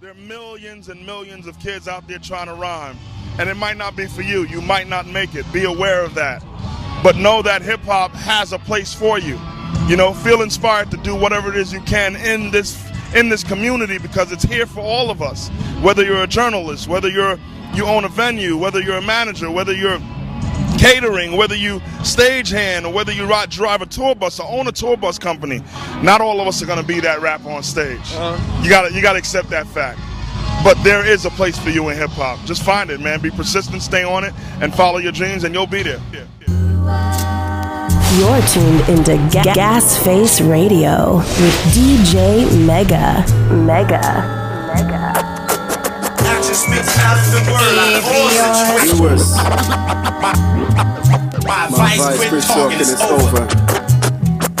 There are millions and millions of kids out there trying to rhyme, and it might not be for you. You might not make it. Be aware of that. But know that hip hop has a place for you. You know, feel inspired to do whatever it is you can in this in this community because it's here for all of us. Whether you're a journalist, whether you're you own a venue, whether you're a manager, whether you're catering, whether you stagehand or whether you ride, drive a tour bus or own a tour bus company, not all of us are going to be that rapper on stage. Uh-huh. You got to you got to accept that fact. But there is a place for you in hip hop. Just find it, man. Be persistent, stay on it, and follow your dreams, and you'll be there. Yeah, yeah. You're tuned into Ga- Gas Face Radio with DJ Mega. Mega. Mega speaks thousand words out of all situations. My, my advice, quit talking, it's over.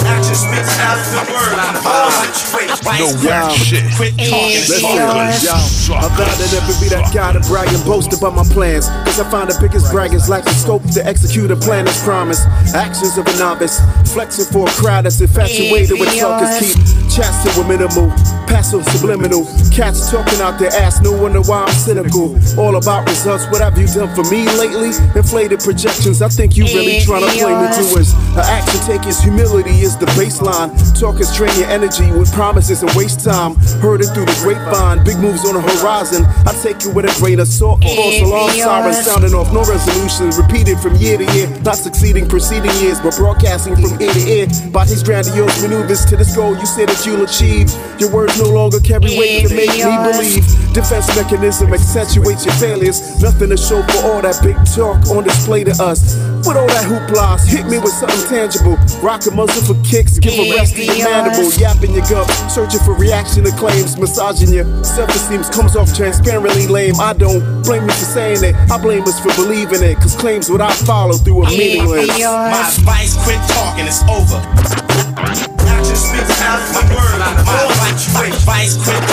Action speaks thousand words out of all situations. No whack shit. Quit talking, it's over. I'd rather never be that guy to brag and boast about my plans. Cause I find the biggest braggers lack the scope to execute a plan as promised. Actions of a novice, flexing for a crowd that's infatuated with talkers. Keep chats to a minimal passive subliminal. Cats talking out their ass, no wonder why I'm cynical. All about results, what have you done for me lately? Inflated projections, I think you really trying to play me doers. Her action takers, humility is the baseline. Talkers drain your energy with promises and waste time. Heard it through the grapevine, big moves on the horizon. I take you with a grain of salt. False alarm sirens sounding off, no resolution. Repeated from year to year, not succeeding preceding years, but broadcasting from ear to ear. By his grandiose maneuvers to this goal you say that you'll achieve. Your words no longer carry weight to make me believe. Defense mechanism accentuates your failures. Nothing to show for all that big talk on display to us. With all that hoopla, hit me with something tangible. Rock a muzzle for kicks, give a rest to your mandible. Yapping your gut, searching for reaction to claims. Massaging your self esteem comes off transparently lame. I don't blame you for saying it, I blame us for believing it. Cause claims without follow through are meaningless. My advice, quit talking, it's over. Action speaks thousand words. My advice, quit talking, it's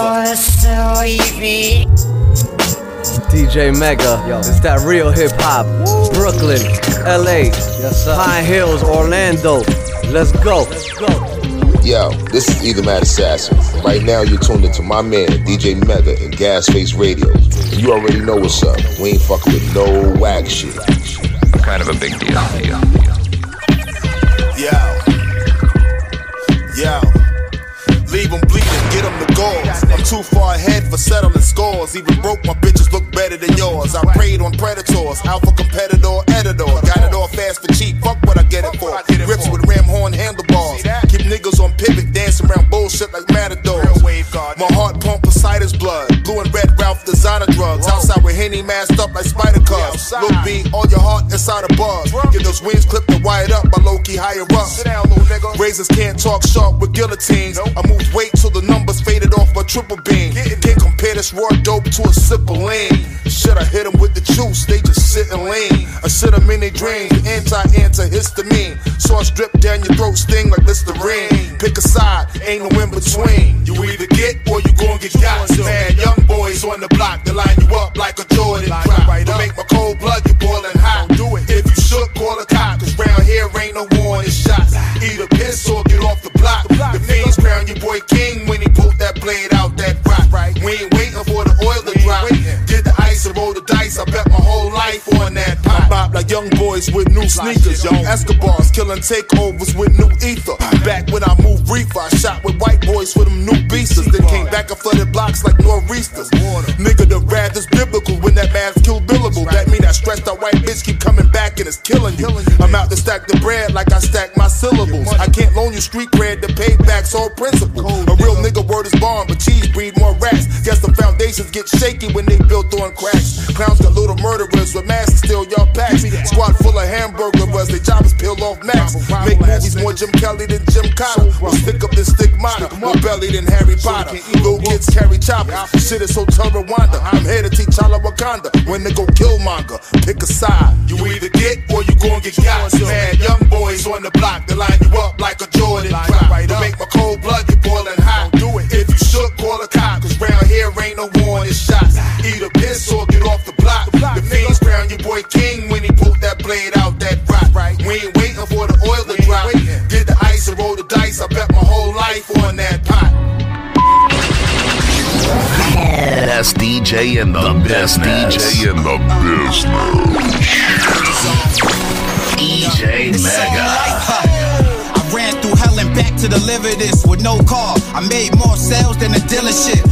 talking, it's so easy. DJ Mega, Yo. it's that real hip hop. Brooklyn, LA, yes, Pine Hills, Orlando. Let's go. Let's go. Yo, this is Either Mad Assassin. Right now, you're tuned into my man, DJ Mega, and Gasface Radio. And you already know what's up. We ain't fucking with no whack shit. Kind of a big deal. Yo. Yo. Leave them bleeding, get them the goals. Too far ahead for settling scores. Even broke, my bitches look better than yours. I preyed on predators, alpha competitor, editor. Got it all fast for cheap, fuck what I get it for. Grips with ram horn handlebars. Keep niggas on pivot, dancing around bullshit like matadors. My heart pump Poseidon's blood. Blue and red Ralph designer drugs. Outside with Henny masked up like spider cubs. Look B, all your heart inside a buzz. Get those wings clipped and wired up by low key higher up. Razors can't talk sharp with guillotines. I move weight till the numbers faded off my triple beam. Can't compare this raw dope to a sip of lean. Should I hit them with the juice? They just sit and lean. I sit them in their dreams. Anti-antihistamine. Sauce drip down your throat, sting like Listerine. Pick a side, ain't no in between. You either get or you gon' get got. Man, young boys on the block, they line you up like a Jordan drop. To make my cold blood you boiling hot. Do it if you should call a cop. Cause round here ain't no warning shots. Either piss or get off the block. The block fiends crown your boy King when he pulled that blade out that rock. We ain't waiting for the oil to drop. Get the ice and roll the dice. I bet my whole life on that. Bop like young boys with new sneakers. Young Escobars killing takeovers with new ether. Back when I moved reefer, I shot with white boys with them new beasters. Then came back and flooded blocks like nor'easters. Nigga, the wrath is biblical when that man's kill billable. That mean that stressed out white bitch keep coming back and it's killing you. I'm out to stack the bread like I stack my syllables. I can't loan you street cred to pay back all principle. A real nigga word is born, but cheese breed more rats. Guess the foundations get shaky when they built on cracks. Clowns got little murderers with masks Jim Kelly than Jim Cotter. i'll stick up than stigmata, more belly than Harry Potter. Little kids carry choppers. Shit is Hotel Rwanda. I'm here to teach all of Wakanda when they go Killmonger. Pick a side. You either get or you gon' get got. Mad young boys on the block, they line you up like a Jordan drop. Right make my cold blood get boiling hot. Do it if you shook, call a cop. Cause round here ain't no warning shots. Either piss or get off the block. The fiends crown your boy king when he pulled that blade out. I bet my whole life on that pot. Best DJ in the, best DJ in the business. DJ Mega. I ran through hell and back to deliver this with no car. I made more sales than a dealership.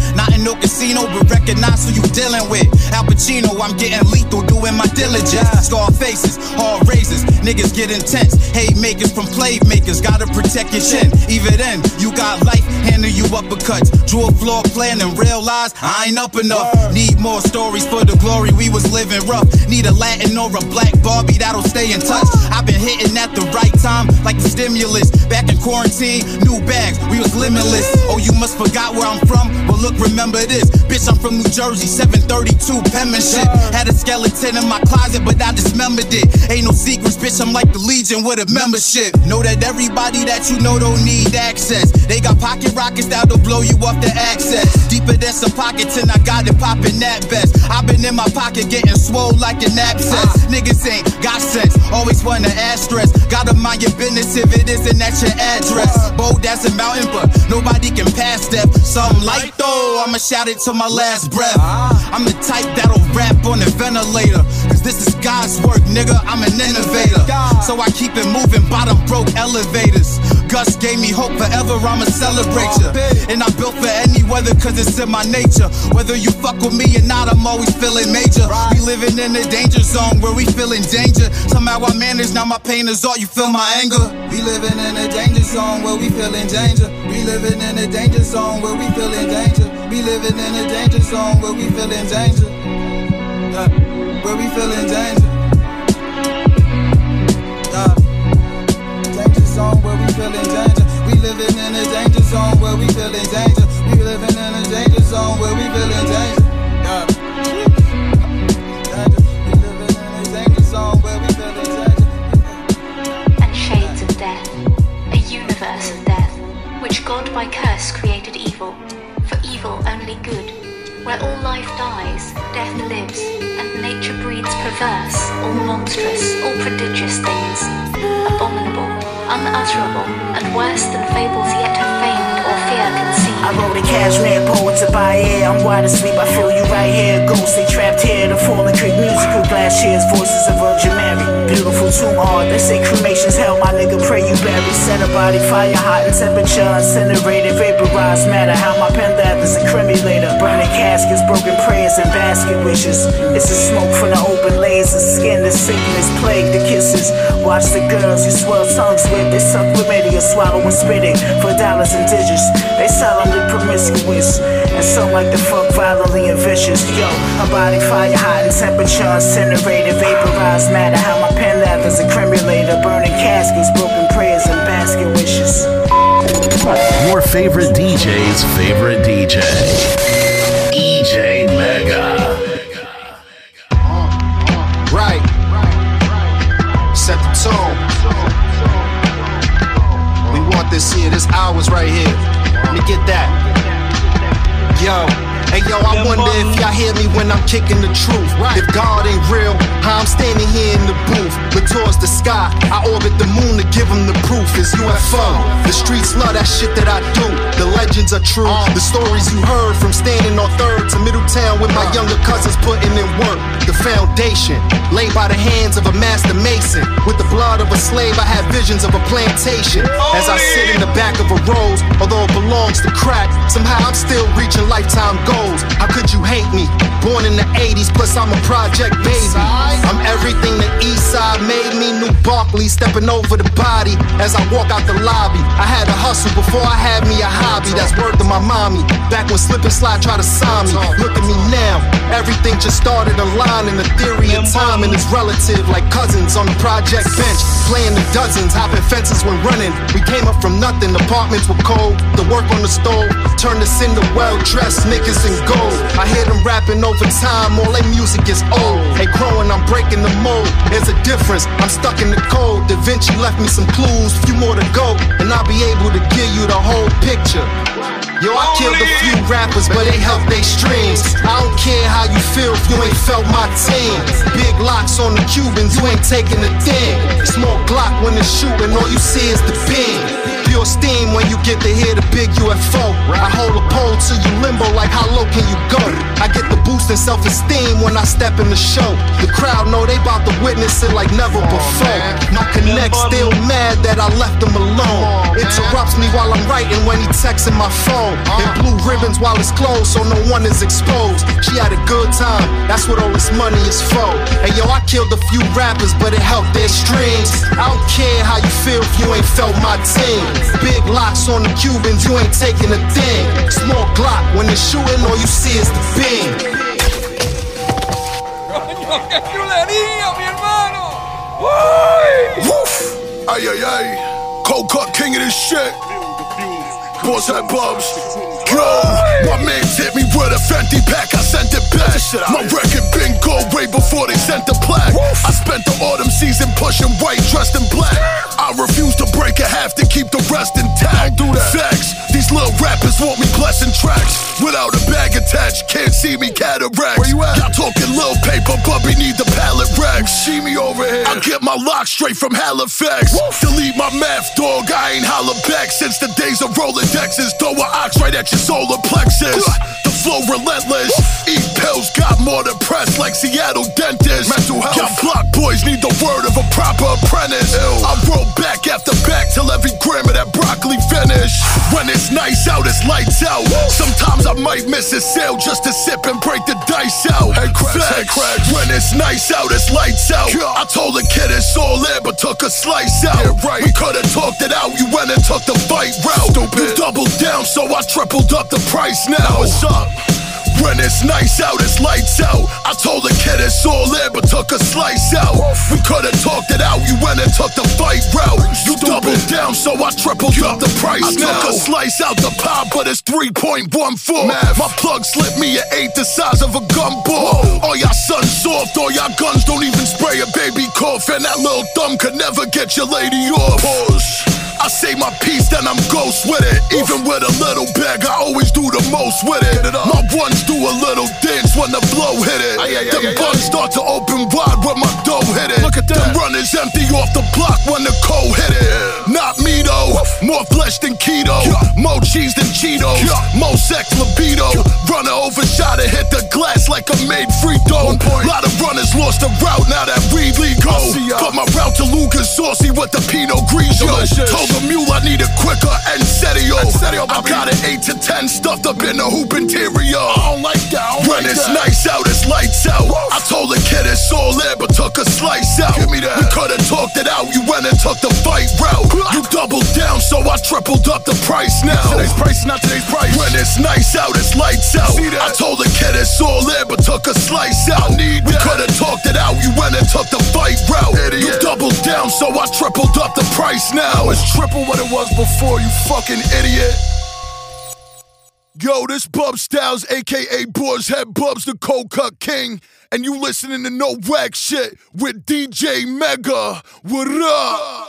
No casino, but recognize who you dealing with. Al Pacino, I'm getting lethal, doing my diligence. Scar faces, hard razors, niggas get intense. Hate makers from play makers, gotta protect your chin. Even then, you got life handing you uppercuts. Drew a floor plan and realize I ain't up enough. Need more stories for the glory, we was living rough. Need a Latin or a black Barbie that'll stay in touch. I've been hitting at the right time, like the stimulus. Back in quarantine, new bags, we was limitless. Oh, you must forgot where I'm from? but look, remember this. Bitch, I'm from New Jersey, 732 penmanship. Had a skeleton in my closet, but I dismembered it. Ain't no secrets, bitch, I'm like the Legion with a membership. Know that everybody that you know don't need access. They got pocket rockets that'll blow you off the access. Deeper than some pockets, and I got it popping that best. I've been in my pocket getting swole like an abscess. Niggas ain't got sense, always wanna add stress. Gotta mind your business if it isn't at your address. Bold as a mountain, but nobody can pass step. Something like though, I'ma shout it to my last breath. I'm the type that'll rap on the ventilator. Cause this is God's work, nigga. I'm an innovator. So I keep it moving, bottom broke elevators. Gus gave me hope forever, I'ma celebrate ya. And I built for any weather, cause it's in my nature. Whether you fuck with me or not, I'm always feeling major. We living in a danger zone where we feeling danger. Somehow I manage, now my pain is all you feel my anger. We living in a danger zone where we feeling danger. We living in a danger zone where we feeling danger. We living in a danger zone where we feeling danger. Yeah, where we feeling danger. Zone where we feeling danger. We living in a danger zone where we living in a danger zone where we living in a danger zone where we feeling danger. and shades of death, a universe of death, which God by curse created evil, for evil only good. Where all life dies, death lives, and nature breeds perverse, all monstrous, all prodigious things, abominable, unutterable, and worse than fables yet have feigned or fear conceived. I wrote a cashmere poem to buy air. I'm wide asleep, I feel you right here. Ghosts, they trapped here. The fallen creek musical glass shears, voices of Virgin Mary. Beautiful tomb art, they say cremation's hell. My nigga, pray you bury. Set a body fire hot in temperature, incinerated, vaporized matter. How my pen leathers incriminator. Burning caskets, broken prayers, and basket wishes. It's the smoke from the open layers of skin, the sickness, plague, the kisses. Watch the girls you swell tongues with. They suck or swallow and spit it for dollars and digits. They solemnly promiscuous. And some like the fuck violently and vicious. Yo, a body fire hot in temperature, incinerated, vaporized matter. How my pen leathers incriminator. Burning caskets, broken prayers, and basket wishes. Your favorite DJ's favorite DJ. DJ Mega. Right. Set the tone. We want this here, this ours right here. That. Yo. Hey yo, I wonder if y'all hear me when I'm kicking the truth. If God ain't real, how I'm standing here in the booth. But towards the sky, I orbit the moon to give them the proof. It's UFO. The streets love that shit that I do. The legends are true. The stories you heard from standing on third to Middletown with my younger cousins putting in work. The foundation laid by the hands of a master mason. With the blood of a slave, I have visions of a plantation. As I sit in the back of a rose, although it belongs to crack, somehow I'm still reaching lifetime goals. How could you hate me? Born in the 80s, plus I'm a project baby. I'm everything the East Side made me. New Barkley stepping over the body as I walk out the lobby. I had a hustle before I had me a hobby. That's word to my mommy. Back when Slip and Slide tried to sign me. Look at me now. Everything just started aligning. The theory of timing is relative, like cousins on the project bench. Playing the dozens, hopping fences when running. We came up from nothing. Apartments were cold. The work on the stove turned us into well-dressed niggas in gold. I hear them rapping over time. All their music is old. They growing, I'm breaking the mold. There's a difference. I'm stuck in the cold. Da Vinci left me some clues, few more to go, and I'll be able to give you the whole picture. Yo, I killed a few rappers, but they helped they streams. I don't care how you feel if you ain't felt my team. Big locks on the Cubans, you ain't taking a thing. Small Glock when it's shooting, all you see is the pin. Pure steam when you get to hear the big UFO. I hold a pole till you limbo, like how low can you go? I get the boost in self-esteem when I step in the show. The crowd know they bout to witness it like never before. My connect still mad that I left him alone. Interrupts me while I'm writing when he texting my phone. And blue ribbons while it's closed so no one is exposed. She had a good time, that's what all this money is for. And yo, I killed a few rappers, but it helped their streams. I don't care how you feel if you ain't felt my team. Big locks on the Cubans, you ain't taking a thing. Small Glock, when it's shooting, all you see is the beam. ¡Qué chulería, mi hermano! Woof! Ay, ay, ay. Cold cut king of this shit. Boar's Head Bubs. Yo, my man hit me with a Fenty pack, I sent it back. My record been gold way before they sent the plaque. I spent the autumn season pushing white, dressed in black. I refuse to break a half to keep the rest intact. Do that. Facts, these little rappers want me blessing tracks. Without a bag attached, can't see me cataracts. Where you at? Y'all talking little paper, but we need the pallet racks. See me over here. I get my lock straight from Halifax. Delete my math, dog. I ain't holla back since the days of Rolodexes. Throw an ox right at your solar plexus. Flow relentless. Eat pills, got more depressed like Seattle dentists. Mental health. Got block boys need the word of a proper apprentice. I roll back after back till every gram of that broccoli finish. When it's nice out, it's lights out. Sometimes I might miss a sale just to sip and break the dice out. Hey, cracks, hey, cracks. When it's nice out, it's lights out. Yeah. I told the kid it's all in, but took a slice out. right. We could've talked it out. You went and took the fight route. Stupid. You doubled down, so I tripled up the price now. What's up? When it's nice out, it's lights out. I told the kid it's all in, but took a slice out. We could've talked it out, you went and took the fight route. You doubled down, so I tripled up the price I now. took a slice out the pie, but it's 3.14. My plug slipped me an eight the size of a gumball. All y'all sons soft, all y'all guns don't even spray a baby cough. And that little thumb could never get your lady off. Pause. I say my piece, then I'm ghost with it. Even with a little bag, I always do the most with it. My ones do a little dance when the blow hit it. Them buns start to open wide when my dough hit it. Look at Them runners empty off the block when the cold hit it. Not me though, more flesh than keto, more cheese than Cheetos, more sex libido. Runner overshot and hit the glass like a made free throw. Lot of runners lost the route now that we go. Put my route to Lucas saucy with the Pinot Grigio. Told the mule I need it quicker and serio. I got an 8 to 10 stuffed up in the hoop interior. I don't like that. when it's nice out, it's lights out. I told the kid it's all in, but took a slice out. Give me that. We could've talked it out. You went and took the fight route. You doubled down, so I tripled up the price now. Today's price, not today's price. When it's nice out, it's lights out. I told the kid it's all in, but took a slice out. we could've talked it out. You went and took the fight route. You doubled down, so I tripled up the price now. It's triple what it was before, you fucking idiot. Yo, this Bub Styles, aka Boar's Head Bubs, the Cold Cut King, and you listening to No Whack Shit with DJ Mega. What up?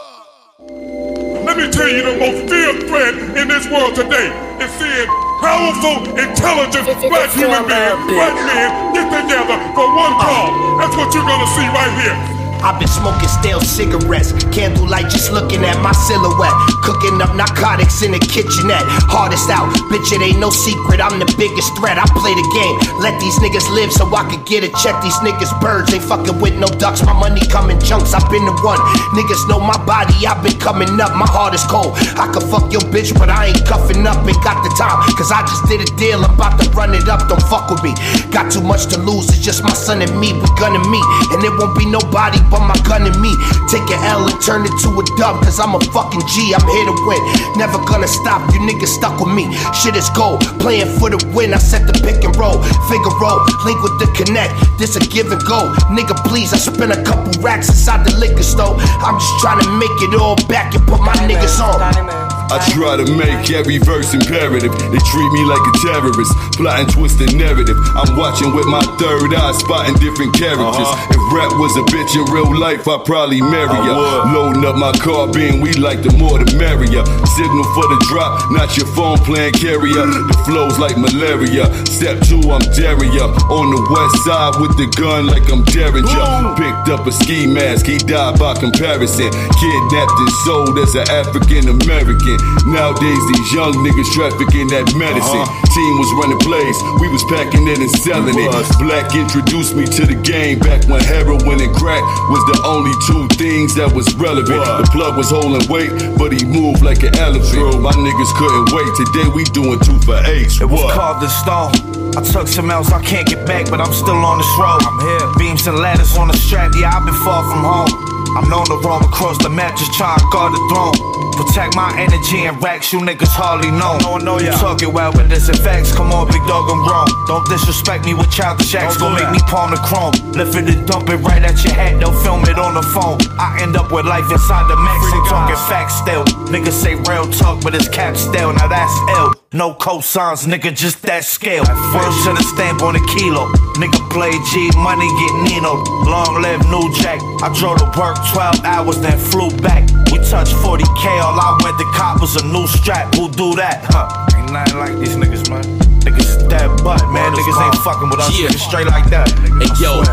Let me tell you the most feared threat in this world today is seeing powerful, intelligent black human beings, black men get together for one cause. That's what you're gonna see right here. I've been smoking stale cigarettes, candlelight just looking at my silhouette. Cooking up narcotics in the kitchenette. Hardest out, bitch, it ain't no secret. I'm the biggest threat. I play the game. Let these niggas live so I can get a check. These niggas birds ain't fucking with no ducks. My money come in chunks. I've been the one. Niggas know my body. I've been coming up. My heart is cold. I could fuck your bitch, but I ain't cuffing up. Ain't got the time. Cause I just did a deal. I'm about to run it up. Don't fuck with me. Got too much to lose. It's just my son and me. We're gonna meet. And it won't be nobody but my gun and me. Take an L and turn it to a dub, cause I'm a fucking G. I'm here to win. Never gonna stop, you niggas stuck with me. Shit is gold, playing for the win. I set the pick and roll. Figaro, link with the connect. This a give and go. Nigga, please, I spent a couple racks inside the liquor store. I'm just trying to make it all back and put my niggas on. I try to make every verse imperative. They treat me like a terrorist, plotting twisted narrative. I'm watching with my third eye, spotting different characters. Uh-huh. If rap was a bitch in real life, I'd probably marry her. Loading up my carbine, we like the more the merrier. Signal for the drop, not your phone plan carrier. The flow's like malaria. Step two, I'm Daria. On the west side with the gun like I'm Derringer. Picked up a ski mask, he died by comparison. Kidnapped and sold as an African American. Nowadays, these young niggas trafficking that medicine. Uh-huh. Team was running plays, we was packing it and selling it. Black introduced me to the game back when heroin and crack was the only two things that was relevant. The plug was holding weight, but he moved like an elephant. My niggas couldn't wait. Today we doing two for eight. It was What? carved in stone. I took some else I can't get back, but I'm still on this road. I'm here. Beams and ladders on the strap, yeah, I've been far from home. I'm known to roam across the map, just trying to guard the throne. Protect my energy and racks, you niggas hardly know. No, no, you talking well, but this is facts. Come on, big dog, I'm grown. Don't disrespect me with childish acts, gon' make me palm the chrome. Lift it and dump it right at your head, they'll film it on the phone. I end up with life inside the max, I'm talking facts still. Niggas say real talk, but it's cap still, now that's ill. No cosigns, nigga, just that scale. Words to the stamp on a kilo. Nigga play G, money get Nino. Long live New Jack. I drove to work 12 hours, then flew back. We touched 40k, all I went to cop was a new strap. Who do that? Huh? Ain't nothing like these niggas, man. Niggas dead butt, man. Niggas ain't fucking with us. Yeah. Niggas straight like that. Nigga. Hey yo,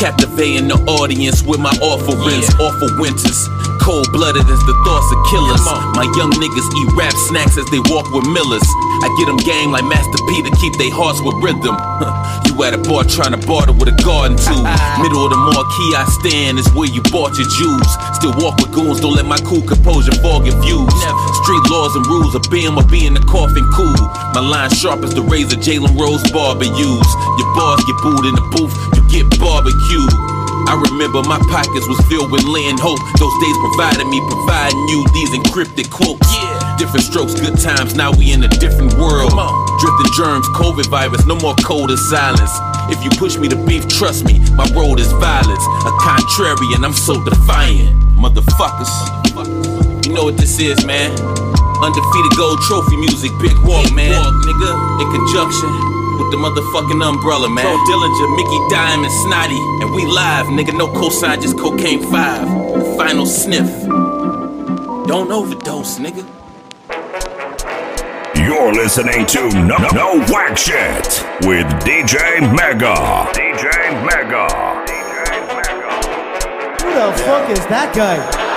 captivating the audience with my offerings, awful winters. Cold blooded as the thoughts of killers. My young niggas eat rap snacks as they walk with millers. I get them game like Master P to keep their hearts with rhythm. you at a bar trying to barter with a garden too. Middle of the marquee I stand is where you bought your Jews. Still walk with goons, don't let my cool composure fog your views. Street laws and rules of being or being the coffin cool. My line sharp as the razor Jalen Rose barber use. Your bars get booed in the booth, you get barbecued. I remember my pockets was filled with lint and hope. Those days provided me, providing you these encrypted quotes. Yeah. Different strokes, good times. Now we in a different world. Drifting germs, COVID virus, no more cold and silence. If you push me to beef, trust me, my road is violence. A contrarian, I'm so defiant. Motherfuckers. You know what this is, man. Undefeated gold trophy music, big walk, man. nigga, in conjunction with the motherfucking umbrella, man. Pro Dillinger, Mickey Diamond, Snotty, and we live, nigga. No cosign, just cocaine five. Final sniff. Don't overdose, nigga. You're listening to No, no Whack Shit with DJ Mega. DJ Mega. Who the fuck is that guy?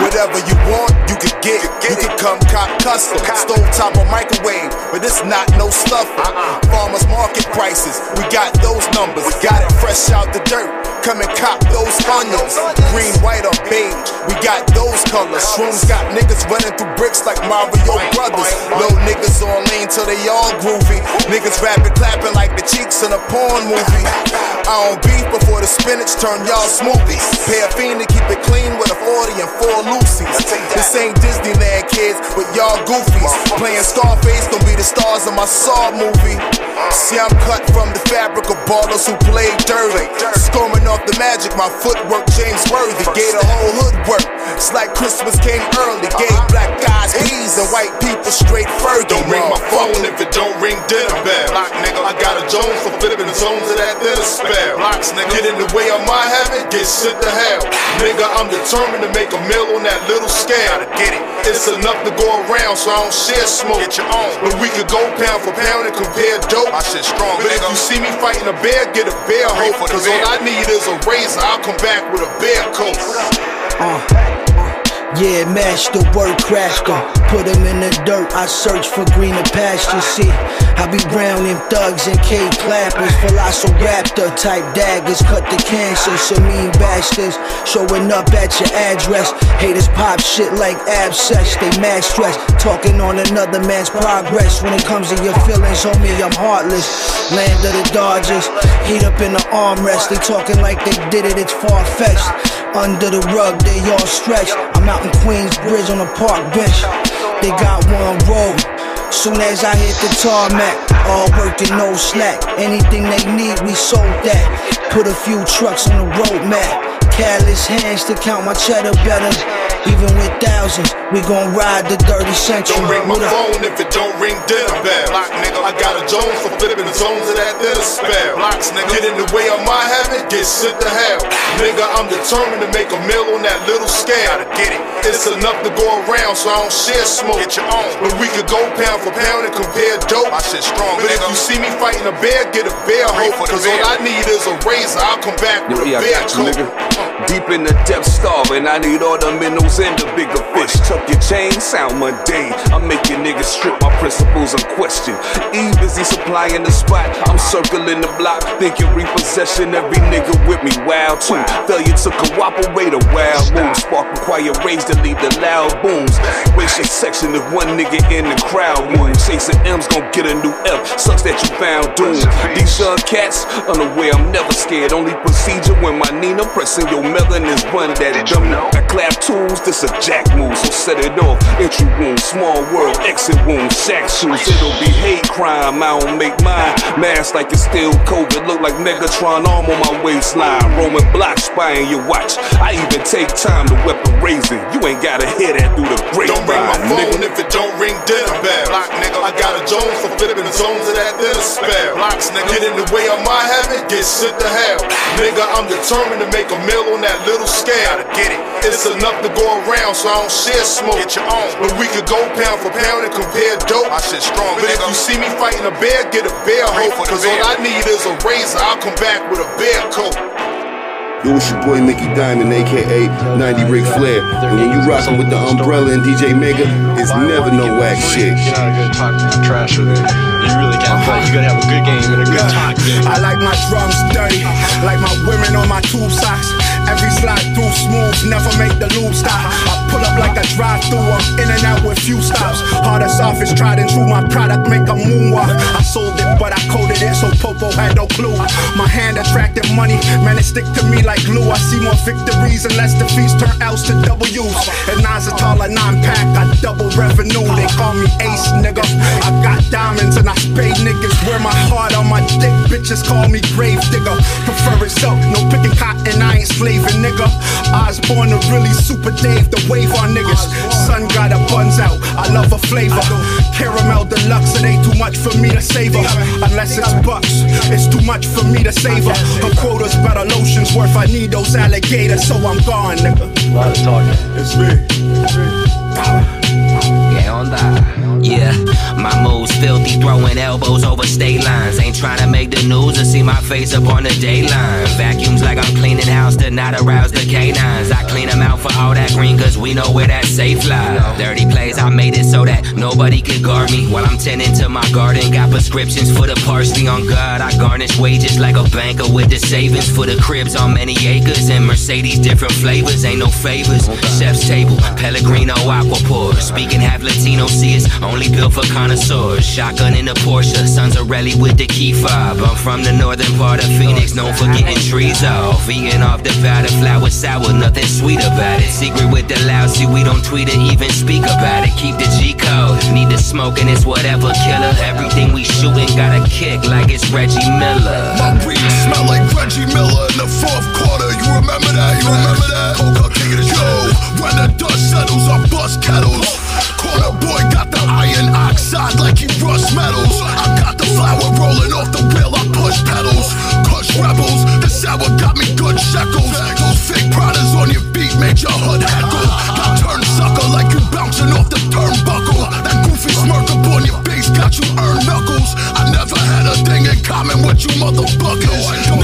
Whatever you want, you can get. You can come cop custom, stove top or microwave, but it's not no stuffer. Uh-uh. Farmers market prices, we got those numbers. Got it fresh out the dirt. Come and cop those onions. Green, white, or beige, we got those colors. Shrooms got niggas running through bricks like Mario Brothers. Little niggas on lean till they all groovy. Niggas rapping, clapping like the cheeks in a porn movie. I don't beef before the spinach turn y'all smoothies. Fiend to keep it clean with a 40 and four Lucy's. This ain't Disneyland kids, but y'all goofies. Playing Scarface, gonna be the stars of my Saw movie. See, I'm cut from the fabric of ballers who played dirty. Storming off the magic, my footwork James Worthy. Gave the whole hood work. It's like Christmas came early. Gave black guys peas and white people straight Fergie. Don't ring my phone if it don't ring dinner bell. Block, nigga. I got a Jones for flipping the zones of that dinner spell. Blocks, nigga. Get in the way of my habit, get shit to hell. Nigga, I'm determined to make a meal on that little scale. Get it. It's enough to go around, so I don't share smoke. Get your own. But we could go pound for pound and compare dope. My shit strong, But if you see me fighting a bear, get a bear hope. Cause all I need is a razor. I'll come back with a bear coat. Uh, yeah, mash the word crash go. Put him in the dirt, I search for greener pastures. See, I be browning thugs and K clappers. Velociraptor type daggers, cut the cancer. Mean bastards showing up at your address. Haters pop shit like abscess, they mad stress. Talking on another man's progress. When it comes to your feelings, homie, I'm heartless. Land of the Dodgers, heat up in the armrest. They talking like they did it, it's far fetched. Under the rug, they all stretched. I'm out in Queensbridge on a park bench. They got one road. Soon as I hit the tarmac, all working, no slack. Anything they need, we sold that. Put a few trucks on the road map. Careless hands to count my cheddar better. Even with thousands, we gon' ride the dirty century. Don't ring my phone if it don't ring dinner bell. Block nigga, I got a Jones for flipping the zones of that dinner spell. Blocks nigga, get in the way of my habit, get sent to hell. Nigga, I'm determined to make a meal on that little scale. Gotta get it. It's enough to go around, so I don't share smoke. Get your own. But we could go pound for pound and compare dope. My shit strong. But if you see me fighting a bear, get a bear hoe. Cause all I need is a razor. I'll come back with Yo, a yeah, I bear got you, coat. Deep in the depths, starving. I need all the minnows and the bigger fish. Tuck your chain, sound mundane. I'm making niggas strip my principles unquestioned. E busy supplying the spot. I'm circling the block, thinking repossession. Every nigga with me, wild too. Failure to cooperate, a wild move. Spark require raise to lead the loud booms. Racial section if one nigga in the crowd moves. Chasing M's gon' get a new F. Sucks that you found doom. These young cats, unaware, I'm never scared. Only procedure when my Nina pressing your melon is one that dumb. I clap tools, this a jack move, so set it off. Entry wound, small world, exit wound, shack shoes. It'll be hate crime, I don't make mine. Mask like it's still COVID, look like Megatron arm on my waistline. Roman block spying your watch. I even take time to weapon raising. You ain't gotta hear that through the grapevine. Don't ring my phone nigga. if it don't ring dinner bell. Block nigga, I got a Jones for flipping the zones of that dinner spell. Blocks nigga, get in the way of my habit, get shit to hell. Nigga, I'm determined to make a meal on that little scale. Gotta get it. It's enough to go around, so I don't share smoke. Get your own. But we could go pound for pound and compare dope. I shit strong. But if you see me fighting a bear, get a bear hoe. Cause all I need is a razor. I'll come back with a bear coat. Yo, it's your boy Mickey Diamond, aka 90 Ric Flair. And when you rockin' with the umbrella and DJ Mega, it's never no whack shit. You're not gonna talk trash with it. You really can't play. You gotta have a good game and a good talk game. I like my drums dirty, like my women on my tube socks. Every slide through smooth, never make the loop stop. I pull up like a drive through, I'm in and out with few stops. Hardest off is tried and true, my product make a moonwalk. I sold it, but I coded it, so Popo had no clue. My hand attracted money, man, it stick to me like glue. I see more victories and less defeats turn L's to W's. And Nas a taller nine pack, I double revenue. They call me Ace, nigga. I got diamonds and I spade niggas. Wear my heart on my dick, bitches call me grave digger. Prefer it silk, no picking cotton, I ain't slaving, nigga. I was born to really super Dave, the wave on niggas. Sun got a buns out, I love a flavor. Caramel deluxe, it ain't too much for me to savor. Unless it's bucks, it's too much for me to savor. Her quota's better lotions worth, I need those alligators, so I'm gone, nigga. A lot of talking. It's me. Yeah, onda. Yeah, my moves filthy, throwing elbows over state lines. Ain't trying to make the news or see my face up on the dayline. Vacuums like I'm cleaning house to not arouse the canines. I clean them out for all that green, cause we know where that safe lie. Dirty plays, I made it so that nobody could guard me. While I'm tending to my garden, got prescriptions for the parsley on God. I garnish wages like a banker with the savings for the cribs on many acres. And Mercedes, different flavors, ain't no favors. Chef's table, Pellegrino aqua. Speaking half Latino, see it's only built for connoisseurs. Shotgun in the Porsche, sons of rally with the key fob. I'm from the northern part of Phoenix, known for getting trees off. Eating off the powder, flour sour, nothing sweet about it. Secret with the lousy, we don't tweet or even speak about it. Keep the G code, need the smoke and it's whatever killer. Everything we shooting got a kick like it's Reggie Miller. My weed smell like Reggie Miller in the fourth quarter. You remember that? You remember that? Coca King of the Yo, when the dust settles, I bust kettles. Boy got the iron oxide like he rust metals. I got the flower rolling off the wheel, I push pedals. Kush rebels, the sour got me good shekels. Those fake Pradas on your beat made your hood heckle. Got turned sucker like you bouncing off the turnbuckle. That goofy smirk up on your face got you earned knuckles. I never had a thing in common with you motherfuckers.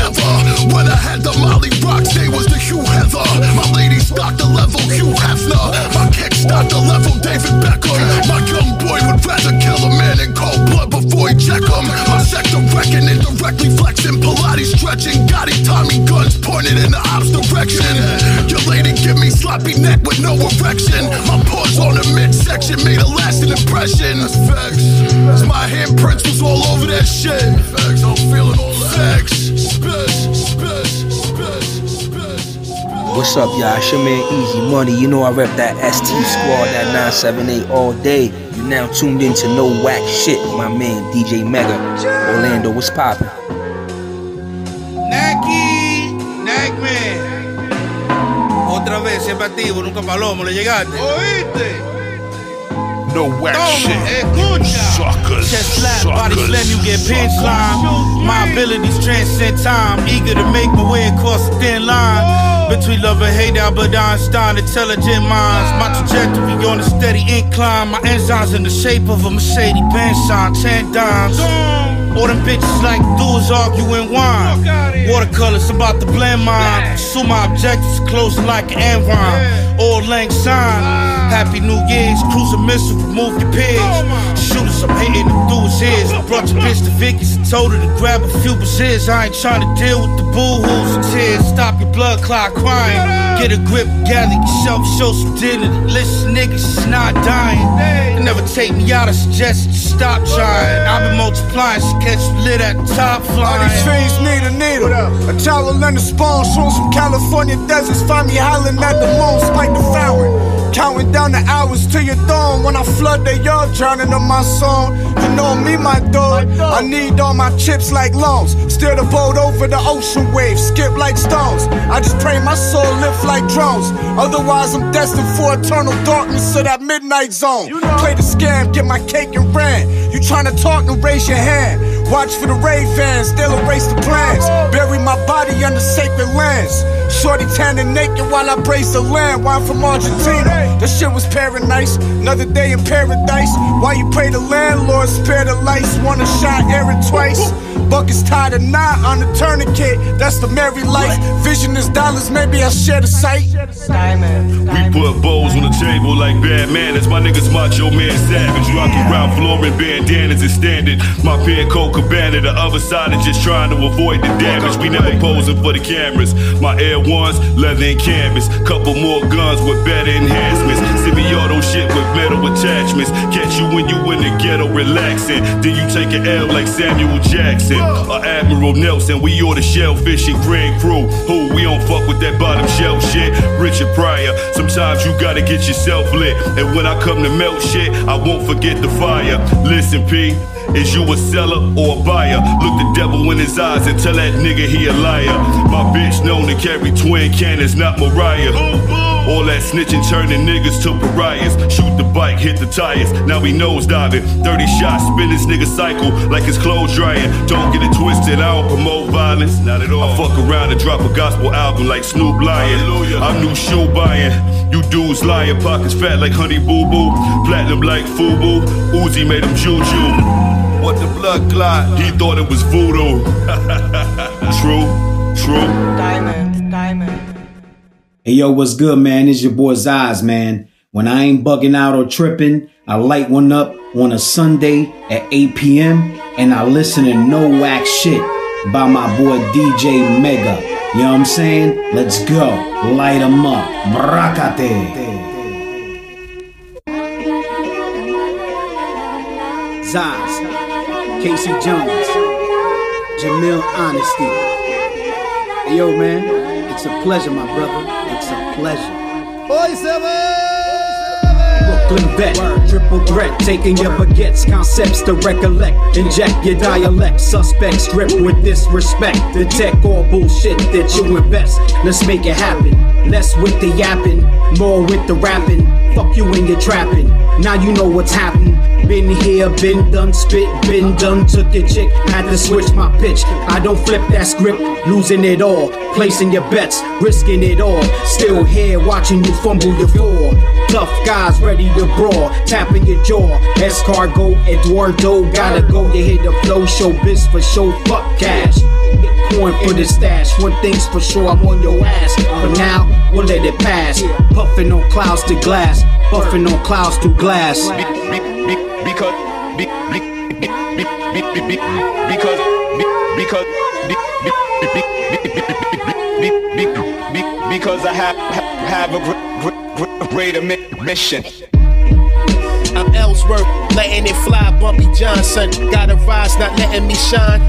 Up, y'all? It's your man Easy Money. You know I rep that ST squad, that 978 all day. You now tuned in to No Whack Shit my man DJ Mega. Orlando, what's poppin'? Naggy, Nagman. Otra vez, siempre activo, nunca palomo, le llegaste. ¿Oíste? No whack shit. Suckers. Chest flat, body Suckers. slim, you get pinch line. My abilities transcend time, eager to make my way across the thin line. Between love and hate, Albert Einstein, intelligent minds. My trajectory on a steady incline. My enzymes in the shape of a Mercedes Benz sign, 10 dimes. All them bitches like dudes arguing wine. Watercolors about to blend mine. Pursue my objectives, close like an rhyme. All length sign. Happy New Year's, cruise a missile, remove your pigs. Shooters, I'm hating them dudes' ears. Brought your bitch to Vicky's told her to grab a few bazills. I ain't trying to deal with the boo-hoos and tears. Stop your blood clot crying. Get a grip, gather yourself, show some dignity. Listen, niggas, it's not dying. They never take me out, I suggest you stop trying. I've been multiplying, so catch you lit at the top All these fiends need a needle. A child will learn to spawn. Swim from California deserts. Find me howling at the moon, spike the fountain. Counting down the hours till you're dawn. When I flood, they all drowning on my song. You know me, my dog. I need all my chips like loans. Steer the boat over the ocean waves. Skip like stones. I just pray my soul lift like drones. Otherwise, I'm destined for eternal darkness of that midnight zone. Play the scam, get my cake and ran. You tryna talk, then raise your hand. Watch for the Ray-Vans, they'll erase the plans. Bury my body under sacred lands. Shorty tanning naked while I brace the land. Wine from Argentina. That shit was paradise. Another day in paradise. Why you pray the landlord, spare the lights. Wanna shot it twice. Buckets tied a knot on the tourniquet. That's the merry life. Vision is dollars, maybe I share the sight. We put bowls on the table like bad manners. My niggas macho man savage. Rocky around flooring bandanas and standing. My pen Coke cabana, the other side is just trying to avoid the damage. We never posing for the cameras. My Air Ones, leather and canvas. Couple more guns with better enhancements. Semi-auto shit with metal attachments. Catch you when you in the ghetto relaxing. Then you take an L like Samuel Jackson or Admiral Nelson. We order shellfish and Grand Cru. Who we don't fuck with that bottom shelf shit. Richard Pryor. Sometimes you gotta get yourself lit. And when I come to melt shit, I won't forget the fire. Listen, P. Is you a seller or a buyer? Look the devil in his eyes and tell that nigga he a liar. My bitch known to carry twin cannons, not Mariah. All that snitching turning niggas to pariahs. Shoot the bike, hit the tires. Now we nose diving. 30 shots, spin this nigga cycle like his clothes drying. Don't get it twisted, I don't promote violence. Not at all. I fuck around and drop a gospel album like Snoop Lion. I'm new shoe buying. You dudes lying, pockets fat like Honey Boo Boo. Platinum like Fubu. Uzi made him juju. What the blood clot? He thought it was voodoo. true, true. Diamond, diamond. Hey yo, what's good, man? It's your boy Zaz, man. When I ain't bugging out or tripping, I light one up on a Sunday at 8 p.m. and I listen to No Whack Shit by my boy DJ Mega. You know what I'm saying? Let's go. Light 'em up. Brakate. Zaz, Casey Jones, Jamil Honesty. Hey, yo, man, it's a pleasure, my brother. It's a pleasure. Hoy se ve. Brooklyn vet, triple threat, taking your baguettes, concepts to recollect, inject your dialect, suspect strip with disrespect, detect all bullshit that you invest. Let's make it happen. Less with the yapping, more with the rapping. Fuck you and your trapping. Now you know what's happening. Been here, been done, spit, been done. Took your chick, had to switch my pitch. I don't flip that script, losing it all. Placing your bets, risking it all. Still here, watching you fumble your floor. Tough guys ready to brawl, tapping your jaw. Escargo, Eduardo, gotta go. You hit the flow, show biz for show, fuck cash. Bitcoin for the stash. One thing's for sure, I'm on your ass. But now, we'll let it pass. Puffing on clouds to glass, puffing on clouds to glass because because because I have have a gr- gr- gr- greater mission. I'm Ellsworth, letting it fly, Bumpy Johnson. got a rise, not letting me shine.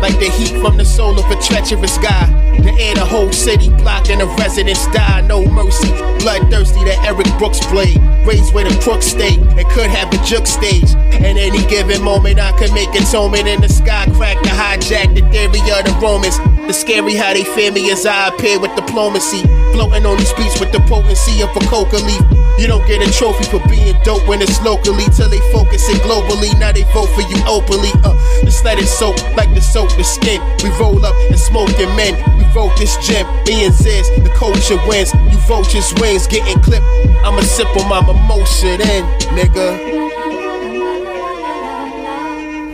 Like the heat from the soul of a treacherous guy. The air, the whole city block, and the residents die. No mercy, bloodthirsty, that Eric Brooks played. Raised where the crooks stay, it could have a juke stage. At any given moment, I could make atonement in the sky, crack the hijack, the theory of the Romans. The scary how they fear me as I appear with diplomacy. Floating on these beats with the potency of a coca leaf. You don't get a trophy for being dope when it's locally till they focus it globally. Now they vote for you openly. Uh, just let it soak like the soap, the skin. We roll up and smoke smoking men. We wrote this gem. Me and Ziz, the culture wins. You vultures wings getting clipped. I'ma sip on my mimosa then, nigga.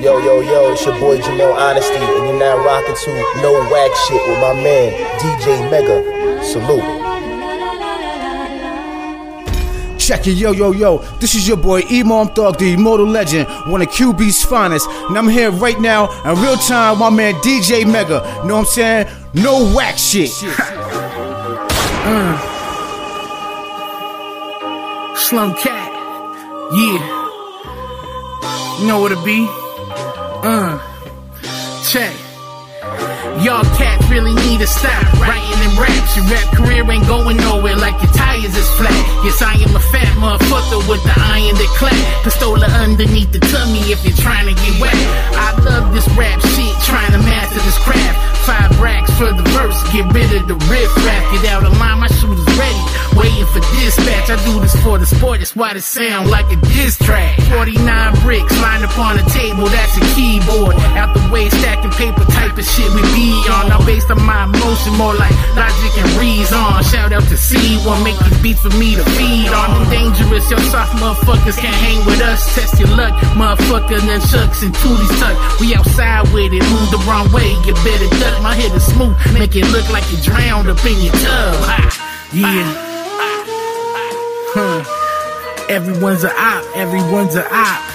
Yo, yo, yo, it's your boy Jamel Honesty, and you're now rocking to No Whack Shit with my man, DJ Mega. Salute. Check it, yo, yo, yo. This is your boy Imam Thug, the immortal legend, one of QB's finest. And I'm here right now in real time, my man DJ Mega. Know what I'm saying? No whack shit. Uh. Slum cat. Yeah. You know what it be? Uh. Check. Y'all cats really need to stop writing them raps. Your rap career ain't going nowhere like your tires is flat. Yes, I am a fat motherfucker with the iron that clap. Pistola underneath the tummy if you're trying to get wet. I love this rap shit, trying to master this craft. Five racks for the verse, get rid of the riff rap. Get out of line, my shooters ready. Waiting for dispatch. I do this for the sport, that's why it sound like a diss track. 49 bricks lined up on the table, that's a keyboard. Out the way, stacking paper type of shit we be on. I'm based on my emotion, more like logic and reason. Shout out to C1, make these beats for me to feed on. I'm dangerous, your soft motherfuckers can't hang with us. Test your luck, motherfucker, then shucks and tooties tuck. We outside with it, move the wrong way, you better duck. My head is smooth, make it look like you drowned up in your tub. Ha. Yeah. Huh. Everyone's a op, everyone's a op.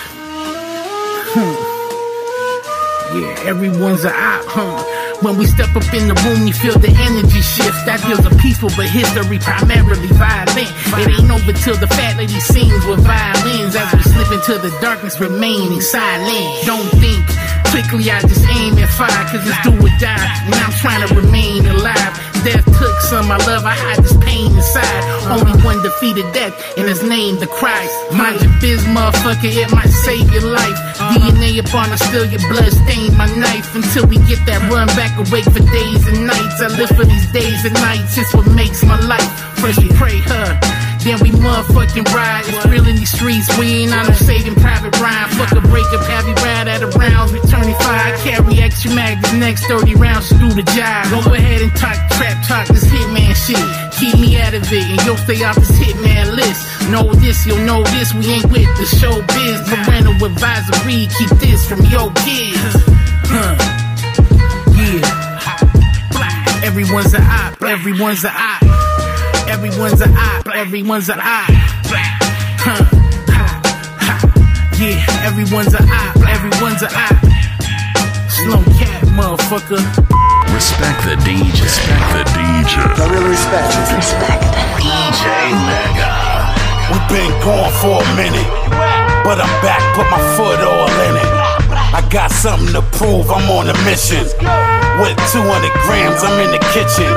Yeah, everyone's a op, huh? When we step up in the room, you feel the energy shift. That feels a peaceful, but history primarily violent. It ain't over till the fat lady sings with violins. As we slip into the darkness, remaining silent. Don't think quickly, I just aim and fire, cause it's do or die. And I'm trying to remain alive. Death took some I love, I hide this pain inside. Only one defeated death, and his name, the Christ. Mind your biz, motherfucker, it might save your life. DNA upon us, still your blood stain my knife. Until we get that run back awake for days and nights. I live for these days and nights, it's what makes my life. First we pray, huh? Then we motherfucking ride. It's real in these streets. We ain't on no saving private rhyme. Fuck a breakup, have you ride out of rounds. Returning fire. Carry extra mag. This next 30 rounds to do the job. Go ahead and talk trap talk this hitman shit. Keep me out of it and you'll stay off this hitman list. Know this, you'll know this. We ain't with the show biz. Parental advisory. Keep this from your kids. Huh. Yeah. Everyone's a op. Everyone's a op. Everyone's a op, everyone's a op. Huh. Yeah, everyone's a op, everyone's a op. Slow cat, motherfucker. Respect the DJ. Respect the DJ. I really respect you. Respect the DJ Mega. We've been gone for a minute, but I'm back, put my foot all in it. I got something to prove, I'm on a mission. With 200 grams, I'm in the kitchen.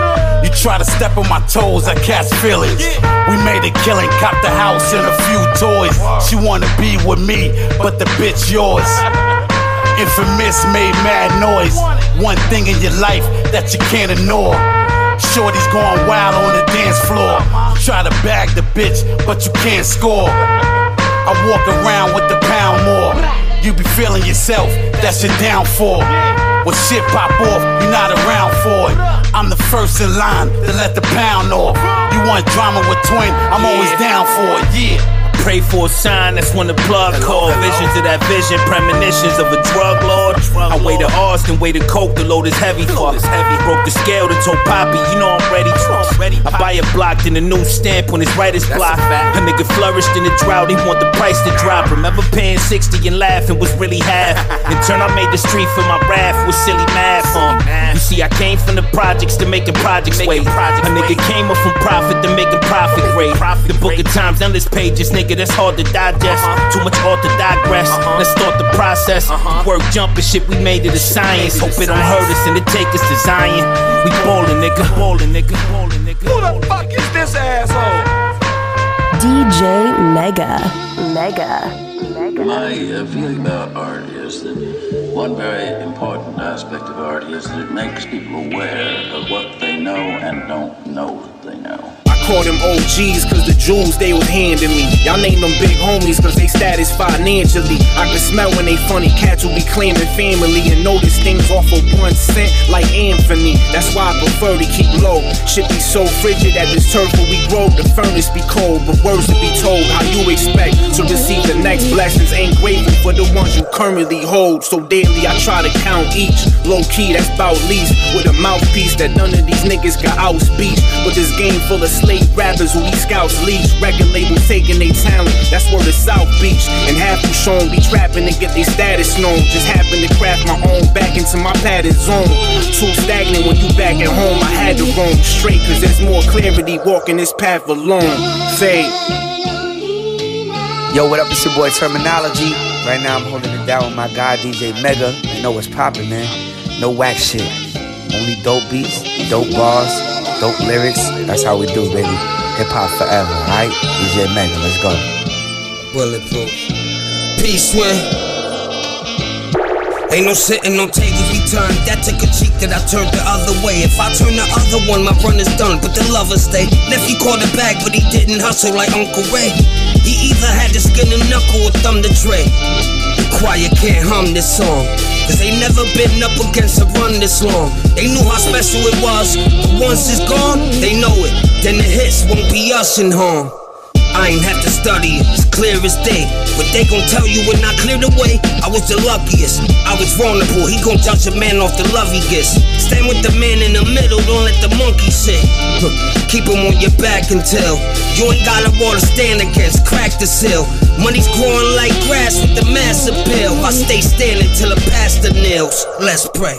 You try to step on my toes, I catch feelings. We made a killing, cop the house and a few toys. She wanna be with me, but the bitch yours. Infamous made mad noise. One thing in your life that you can't ignore. Shorty's going wild on the dance floor. Try to bag the bitch, but you can't score. I walk around with the pound more. You be feeling yourself, that's your downfall. When shit pop off, you're not around for it. I'm the first in line to let the pound off. You want drama with Twin, I'm always down for it, yeah. Pray for a sign, that's when the plug call. Visions of that vision, premonitions of a drug lord. I waited Austin, waited Coke, the load is heavy. Fuck, heavy. Broke the scale to told Poppy, you know I'm ready. I buy a block, in a new stamp when it's right as block. A nigga flourished in the drought, he want the price to drop. Remember paying 60 and laughing was really half. In turn, I made the street for my wrath with silly math. Huh? You See, I came from the projects to make making projects way. A nigga came up from profit to making profit great. The book of times, endless pages, nigga, that's hard to digest. Uh-huh. Too much hard to digress. Uh-huh. Let's start the process. Uh-huh. Work jumping shit, we made it a science. Hope it don't hurt us and it take us to Zion. We ballin', nigga, ballin', nigga, ballin', nigga. Who the fuck is this asshole? DJ Mega. Mega. My uh, feeling about art is that one very important aspect of art is that it makes people aware of what they know and don't know that they know. Call them OGs cause the jewels they was handing me. Y'all name them big homies cause they status financially. I can smell when they funny cats will be claiming family and notice things off of one cent like Anthony. That's why I prefer to keep low. Shit be so frigid at this turf where we grow. The furnace be cold, but words to be told how you expect to receive the next blessings. Ain't grateful for the ones you currently hold. So daily I try to count each. Low key, that's about least. With a mouthpiece that none of these niggas got out speech. But this game full of slaves rappers who these scouts leash. Record labels taking their talent, that's where the South Beach. And half who shown be trapping to get their status known. Just happen to craft my own back into my pattern zone. Too stagnant when you back at home, I had to roam straight, cause there's more clarity walking this path alone. Say, Yo, what up? It's your boy Terminology. Right now I'm holding it down with my guy DJ Mega. You know what's poppin', man. No whack shit. Only dope beats, dope bars, dope lyrics. That's how we do, baby. Hip hop forever, alright? DJ Mega, let's go. Bulletproof. Peace, man. Ain't no sitting on tables we turn. That took a cheek that I turned the other way. If I turn the other one, my run is done. But the lovers stay. Nephew caught a bag, but he didn't hustle like Uncle Ray. He either had to skin a knuckle or thumb the tray. The choir can't hum this song. Cause they never been up against a run this long. They knew how special it was. But once it's gone, they know it. Then the hits won't be us in home. I ain't have to study it, it's clear as day. But they gon' tell you when I clear the way, I was the luckiest. I was vulnerable, he gon' judge a man off the love he gets. Stand with the man in the middle, don't let the monkey sit. Keep him on your back until you ain't got a wall to stand against. Crack the seal. Money's growing like grass with the mass appeal. I stay standing till the pastor kneels. Let's pray.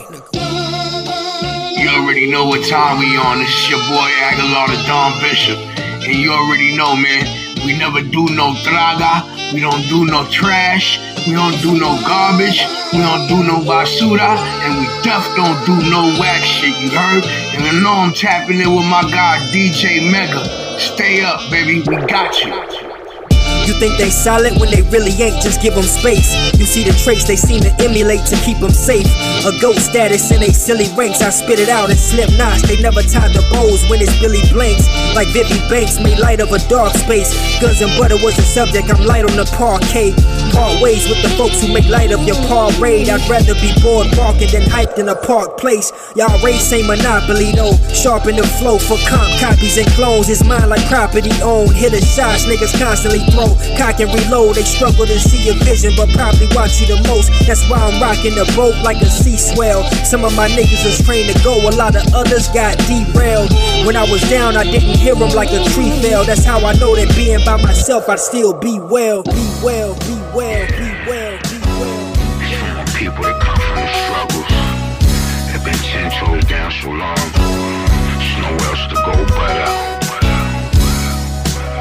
You already know what time we on. This is your boy Aguilar the Don Bishop. And you already know, man, we never do no traga. We don't do no trash. We don't do no garbage. We don't do no basura. And we def don't do no whack shit, you heard? And I know I'm tapping in with my guy, DJ Mega. Stay up, baby. We got you. You think they solid when they really ain't, just give them space. You see the traits they seem to emulate to keep them safe. A goat status in they silly ranks, I spit it out in slip knots. They never tied the bows when it's Billy Blanks. Like Vivi Banks made light of a dark space. Guns and butter was the subject, I'm light on the parquet. Part ways with the folks who make light of your parade. I'd rather be bored walking than in a park place. Y'all race ain't monopoly though. Sharpen the flow for comp copies and clones. It's mine like property owned. Hit the shots, niggas constantly throw. Cock and reload, they struggle to see your vision, but probably watch you the most. That's why I'm rocking the boat like a sea swell. Some of my niggas was trained to go, a lot of others got derailed. When I was down, I didn't hear them like a tree fell. That's how I know that being by myself, I'd still be well, be well, be well, be well, be so long. There's nowhere else to go.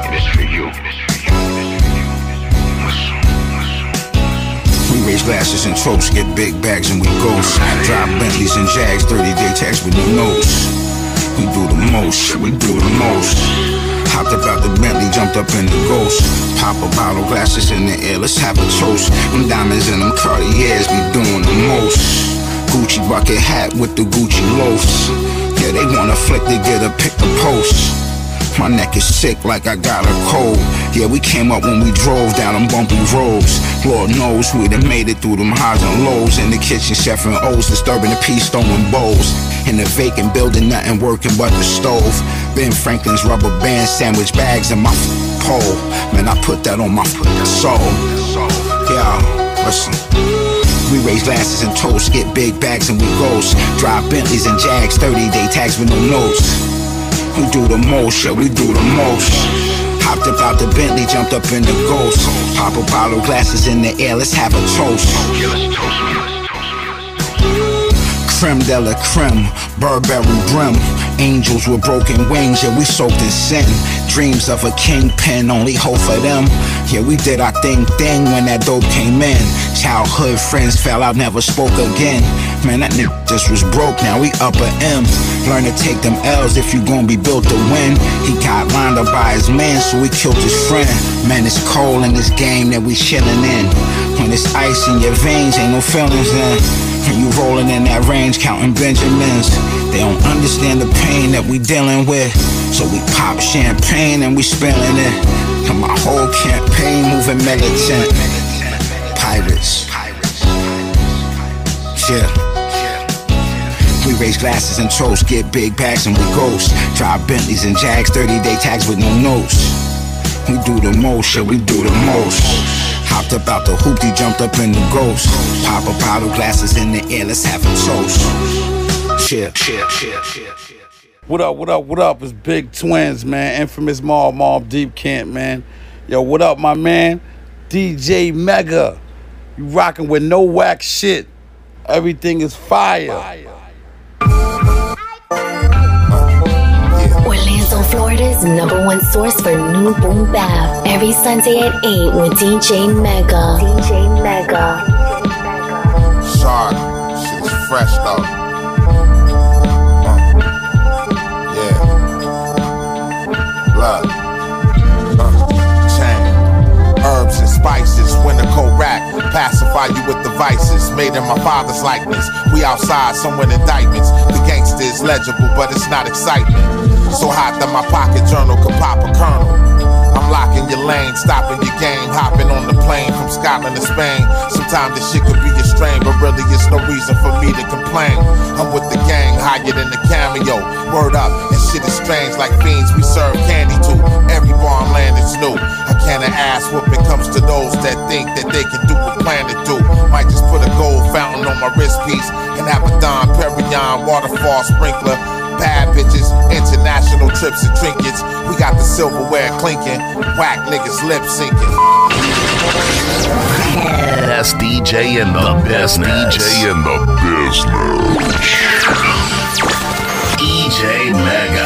It's for you. We raise glasses and tropes, get big bags and we ghost. Drive Bentleys and Jags, 30 day tax with no notes. We do the most, we do the most. Hopped up out the Bentley, jumped up in the ghost. Pop a bottle, glasses in the air, let's have a toast. Them diamonds and them Cartiers be doing the most. Gucci bucket hat with the Gucci loafs. Yeah, they wanna flick to get a pick the post. My neck is sick like I got a cold. Yeah, we came up when we drove down them bumpy roads. Lord knows we done made it through them highs and lows. In the kitchen, chef and O's, disturbing the peace, throwing bowls. In the vacant building, nothing working but the stove. Ben Franklin's rubber band sandwich bags and my pole. Man, I put that on my soul. Yeah, listen. We raise glasses and toast, get big bags and we ghost. Drive Bentleys and Jags, 30 day tags with no notes. We do the most, yeah, we do the most. Hopped up out the Bentley, jumped up in the ghost. Pop a bottle, glasses in the air, let's have a toast. creme de la creme, Burberry brim. Angels with broken wings, yeah, we soaked in sin. Dreams of a kingpin, only hope for them. Yeah, we did our thing thing when that dope came in. Childhood friends fell out, never spoke again. Man, that nigga just was broke, now we upper M. Learn to take them L's if you gon' be built to win. He got lined up by his man, so he killed his friend. Man, it's cold in this game that we chillin' in. When it's ice in your veins, ain't no feelings then. When you rolling in that range, counting Benjamins. They don't understand the pain that we dealing with. So we pop champagne and we spilling it. And my whole campaign moving militant. Pirates. Yeah. We raise glasses and toast, get big bags and we ghost. Drive Bentleys and Jags, 30 day tags with no notes. We do the most, yeah, we do the most. Hopped up out the hoopty, jumped up in the ghost. Pop a bottle, glasses in the air, let's have a toast. Cheer, cheer, cheer, cheer. What up, what up, what up? It's Big Twins, man. Infamous Mobb, Mobb Deep Camp, man. Yo, what up, my man? DJ Mega. You rocking with no whack shit. Everything is fire. Orlando, Florida's number one source for new boom bap. Every Sunday at 8 with DJ Mega. DJ Mega. Shark. Shit's fresh though. Uh. Yeah. Look. Uh. Herbs and spices, winter coat rack. Pacify you with the vices. Made in my father's likeness. We outside, somewhere indictments. The gangster is legible, but it's not excitement. So hot that my pocket journal could pop a kernel. I'm locking your lane, stopping your game, hopping on the plane from Scotland to Spain. Sometimes this shit could be a strain, but really it's no reason for me to complain. I'm with the gang, higher than the cameo. Word up, and shit is strange like fiends we serve candy to. Every on land is new. I can't ass whooping comes to those that think that they can do what plan to do. Might just put a gold fountain on my wrist piece and have a Dom Perignon waterfall sprinkler. Bad bitches, international trips and trinkets. We got the silverware clinking, whack niggas lip syncing. Best DJ in the business. DJ in the business. DJ Mega.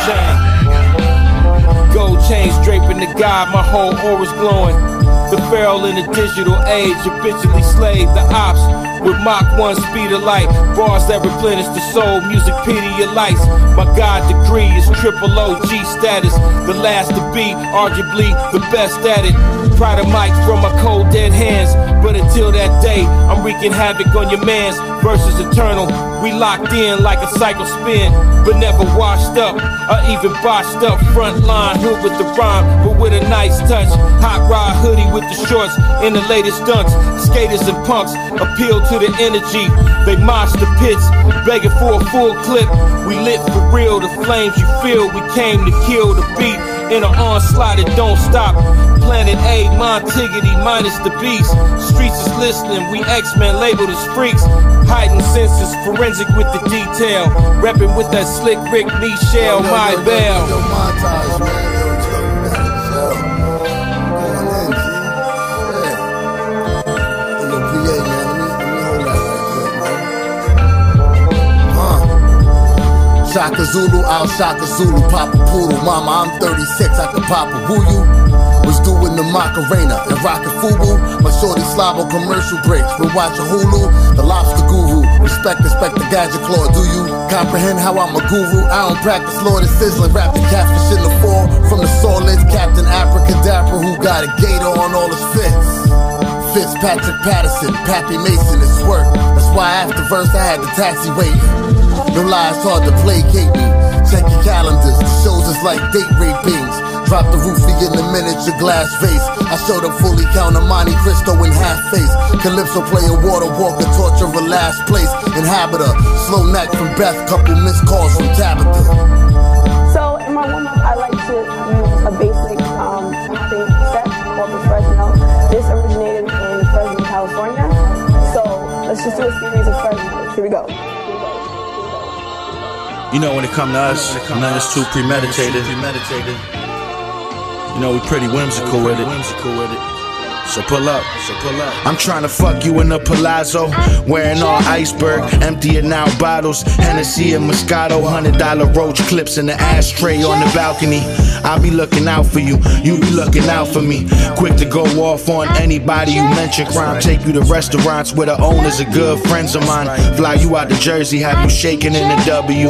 Gold chains draping the god, my whole aura's glowing. The feral in the digital age, habitually slave the ops with Mach 1 speed of light. Bars that replenish the soul, music Pedialytes. My God degree is triple OG status. The last to be, arguably the best at it. Pride of mic from my cold dead hands. But until that day, I'm wreaking havoc on your mans. Versus eternal, we locked in like a cycle spin, but never washed up or even botched up. Front line, hood with the rhyme, but with a nice touch. Hot rod hoodie with the shorts in the latest dunks. Skaters and punks appeal to the energy. They mosh the pits, begging for a full clip. We lit for real, the flames you feel. We came to kill the beat in an onslaught that don't stop. Planet A, Montigity minus the beast. Streets is listening, we X-Men labeled as freaks. Hiding senses, forensic with the detail. Repping with that slick Rick Michelle, my bell. Shaka Zulu, I'll Shaka Zulu, Papa Poodle. Mama, I'm 36, I can Papa Woo you. Was doing the Macarena and rockin' Fubu. My shorty slabo commercial breaks. We watch watching Hulu, the lobster guru. Respect, respect the gadget claw. Do you comprehend how I'm a guru? I don't practice Lord is sizzling, rap the catfish in the fall. From the sawless Captain Abracadabra who got a gator on all his fits. Fitzpatrick Patterson, Pappy Mason, it's work. That's why after verse I had the taxi waiting. No lies hard to placate me. Check your calendars, shows is like date rapings. Drop the roofie in the miniature glass vase. I showed up fully count Monte Cristo in half face. Calypso player, water walker, torturer, last place. Inhabitor, slow neck from Beth, couple missed calls from Tabitha. So in my up, I like to use a basic um, thing step called the Fresno. This originated in Fresno, California. So let's just do a series of Fresnos. Here we go. You know, when it come to us, nothing's too premeditated. You know, we're pretty whimsical with it. So pull up, so pull up. I'm trying to fuck you in the palazzo, wearing all iceberg, emptying out bottles, Hennessy and Moscato, hundred dollar roach clips in the ashtray on the balcony. I'll be looking out for you, you be looking out for me. Quick to go off on anybody you mention crime. Take you to restaurants where the owners are good friends of mine. Fly you out to Jersey, have you shaking in the W.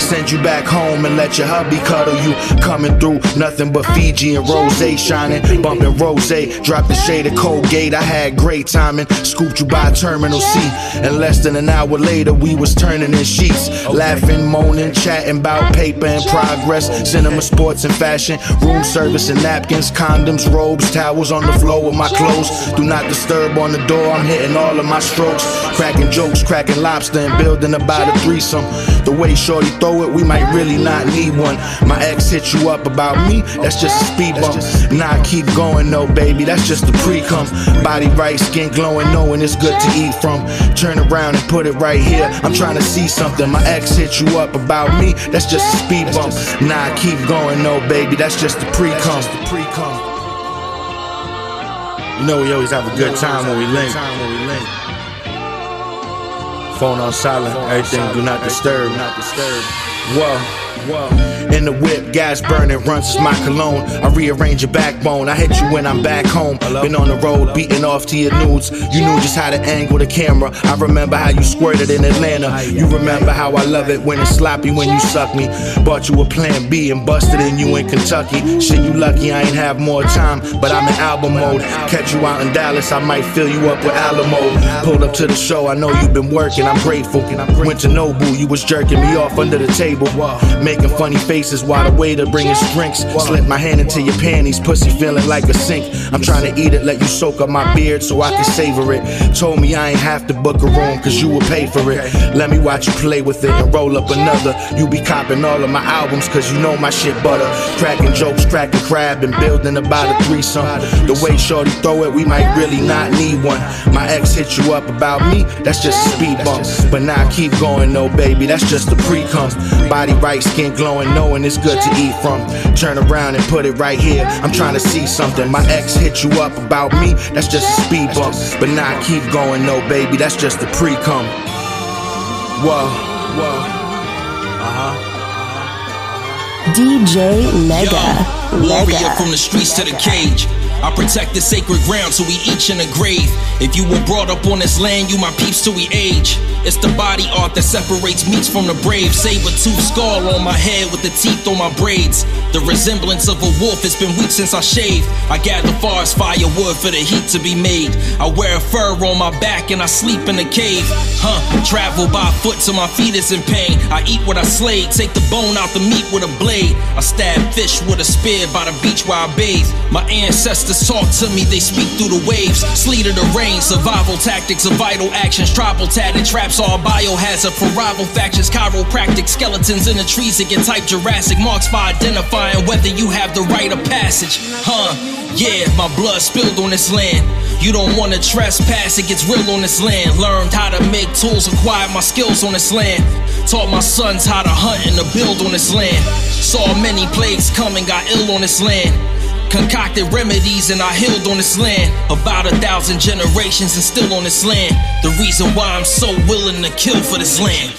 Send you back home and let your hubby cuddle you. Coming through, nothing but Fiji and rose shining, bumping rose. Drop the shade of Colgate, I had great timing. Scooped you by Terminal C, and less than an hour later, we was turning in sheets, laughing, moaning, chatting about paper and progress, cinema, sports, and fashion, room service and napkins, condoms, robes, towels on the floor with my clothes. Do not disturb on the door. I'm hitting all of my strokes, cracking jokes, cracking lobster, and building about a threesome. The way Shorty throw it, we might really not need one. My ex hit you up about me, that's just a speed bump. Nah, keep going, no, baby, that's just the pre cum. Body right, skin glowing, knowing it's good to eat from. Turn around and put it right here. I'm trying to see something. My ex hit you up about me, that's just a speed bump. Nah, I keep going, no, baby, that's just the pre cum. You know we always have a good time when we link. Phone on silent, everything do not disturb. Whoa, whoa. In the whip, gas burning, runs is my cologne. I rearrange your backbone. I hit you when I'm back home. Been on the road, beating off to your nudes. You knew just how to angle the camera. I remember how you squirted in Atlanta. You remember how I love it when it's sloppy when you suck me. Bought you a plan B and busted in you in Kentucky. Shit, you lucky I ain't have more time, but I'm in album mode. Catch you out in Dallas, I might fill you up with Alamo. Pulled up to the show, I know you've been working, I'm grateful. Went to Nobu, you was jerking me off under the table. Making funny faces while the waiter bring his drinks. Slip my hand into your panties, pussy feeling like a sink. I'm trying to eat it, let you soak up my beard so I can savor it. Told me I ain't have to book a room, cause you will pay for it. Let me watch you play with it and roll up another. You be copping all of my albums, cause you know my shit butter. Cracking jokes, cracking crab, and building about a threesome. The way Shorty throw it, we might really not need one. My ex hit you up about me, that's just a speed bump. But now I keep going, no baby, that's just a pre cum. Body right, skin glowing, knowing it's good to eat from. Turn around and put it right here. I'm trying to see something. My ex hit you up about me, that's just a speed bump. But now I keep going, no baby, that's just the pre cum. Whoa, whoa. Uh-huh. DJ Mega. Warrior Mega. from the streets to the cage. I protect the sacred ground so we each in a grave. If you were brought up on this land, you my peeps till we age. It's the body art that separates meats from the brave. Saber tooth skull on my head with the teeth on my braids. The resemblance of a wolf, it's been weeks since I shaved. I gather forest firewood for the heat to be made. I wear a fur on my back and I sleep in a cave. Huh, travel by foot till my feet is in pain. I eat what I slay, take the bone out the meat with a blade. I stab fish with a spear by the beach where I bathe. My ancestors talk to me, they speak through the waves. Sleet of the rain, survival tactics of vital actions. Tribal tatted traps all biohazard for rival factions. Chiropractic skeletons in the trees that get type Jurassic marks for identifying whether you have the right of passage. Huh? Yeah, my blood spilled on this land. You don't wanna trespass, it gets real on this land. Learned how to make tools, acquired my skills on this land. Taught my sons how to hunt and to build on this land. Saw many plagues come and got ill on this land. Concocted remedies and I healed on this land. About a thousand generations and still on this land. The reason why I'm so willing to kill for this land.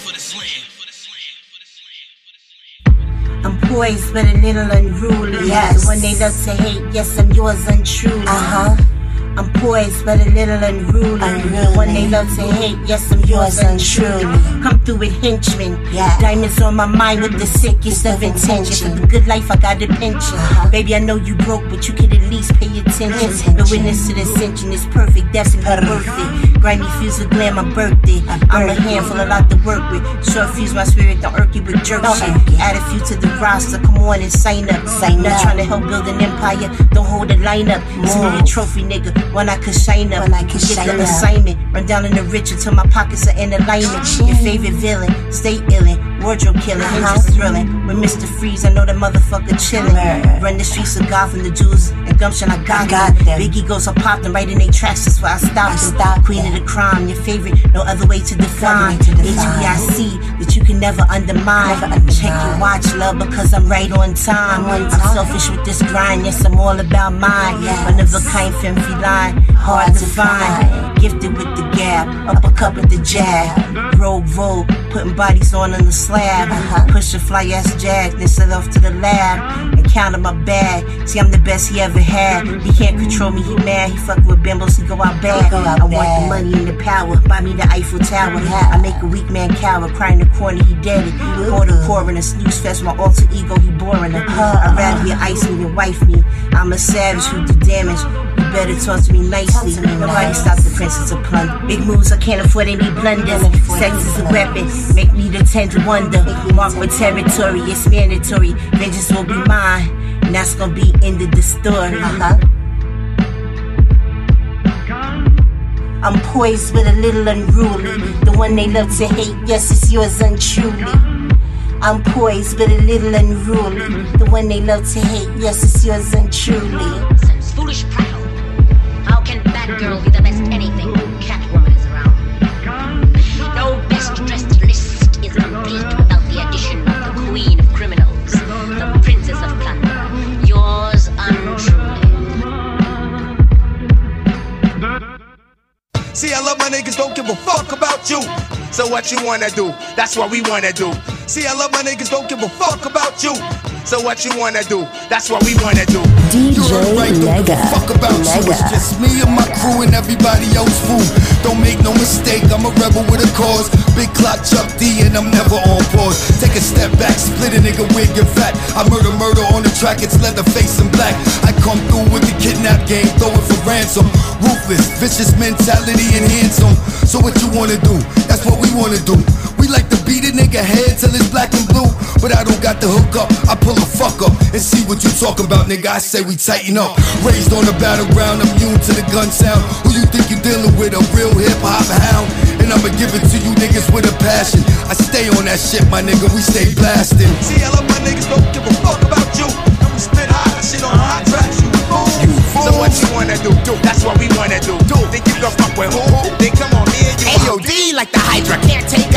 I'm poised but a little unruly. Yes. The one they love to hate, yes, I'm yours untruly. Uh-huh. I'm poised but a little unruly. The one they love to hate, yes, I'm yours untruly. Come through with henchmen. Yeah. Diamonds on my mind with the sickest of intentions. For the good life, I got a pension. Baby, I know you broke, but you could at least pay attention. The witness to the ascension is perfect, that's perfect. Grimy fuse with glam, my birthday. I'm a handful, a lot to work with. Short fuse my spirit, don't irk you with jerk oh, shit. Add a few to the roster, come on and sign up. Sign Not up. trying to help build an empire, don't hold a line up. Smooth trophy nigga, when I could shine up. When I could Get the assignment, run down in the rich until my pockets are in alignment. Your favorite villain, stay illin'. Wardrobe killer, huh? Thrilling. With Mr. Freeze, I know the motherfucker chillin'. Run the streets of Gotham, the Jews and gumption, I got, got them. Biggie goes, I popped them right in their tracks, that's why I stopped them. Stop Queen of the crime, your favorite, no other way to define. HBIC that you can never undermine. Check your watch, love, because I'm right on time. I'm selfish with this grind, yes, I'm all about mine. One of a kind, femme feline, hard to find. Gifted with the gab, uppercut with the jab. Rogue Vogue, putting bodies on in the slab. Uh-huh. Push a fly ass jag, then set off to the lab. And count counted my bag. See, I'm the best he ever had. He can't control me, he mad. He fuck with bimbos, he go out bad. I want the money and the power. Buy me the Eiffel Tower. I make a weak man cower. Cry in the corner, he dead it. Pour the coroner, snooze fest, my alter ego, he boring her. I'd rather you ice me than wife me. I'm a savage who do damage. Better talk to me nicely. Nobody stop the princess of plunder. Big moves, I can't afford any blunders. Sex is a weapon. Make me the tender wonder. Mark my territory, it's mandatory. Vengeance will be mine. And that's gonna be end of the story. Uh-huh. I'm poised with a little unruly. The one they love to hate, yes, it's yours untruly. I'm poised but a little unruly. The one they love to hate, yes, it's yours untruly. Sense, foolish proud. Batgirl be the best anything when Catwoman is around? No best dressed list is complete without the addition of the Queen of Criminals, the Princess of Plunder. Yours untruly. See, I love my niggas, don't give a fuck about you. So what you wanna do? That's what we wanna do. See, I love my niggas, don't give a fuck about you. So what you wanna do? That's what we wanna do. You heard right, don't give a fuck about you. It's just me and my crew and everybody else fool. Don't make no mistake, I'm a rebel with a cause. Big clock Chuck D and I'm never on pause. Take a step back, split a nigga wig and fat. I murder murder on the track, it's leather face and black. I come through with the kidnap game, throw it for ransom. Ruthless, vicious mentality and handsome. So what you wanna do? That's what we wanna do. Like to beat a nigga head till it's black and blue. But I don't got the hook up. I pull a fuck up and see what you talking about, nigga. I say we tighten up. Raised on the battleground, immune to the gun sound. Who you think you're dealing with? A real hip hop hound. And I'ma give it to you niggas with a passion. I stay on that shit, my nigga. We stay blasting. See, I love my niggas, don't give a fuck about you. And we spit hot shit on hot tracks, you fool. So what you wanna do? do? That's what we wanna do. do. Think you gon' fuck with who? Then come on, me and you. AOD like the Hydra, can't take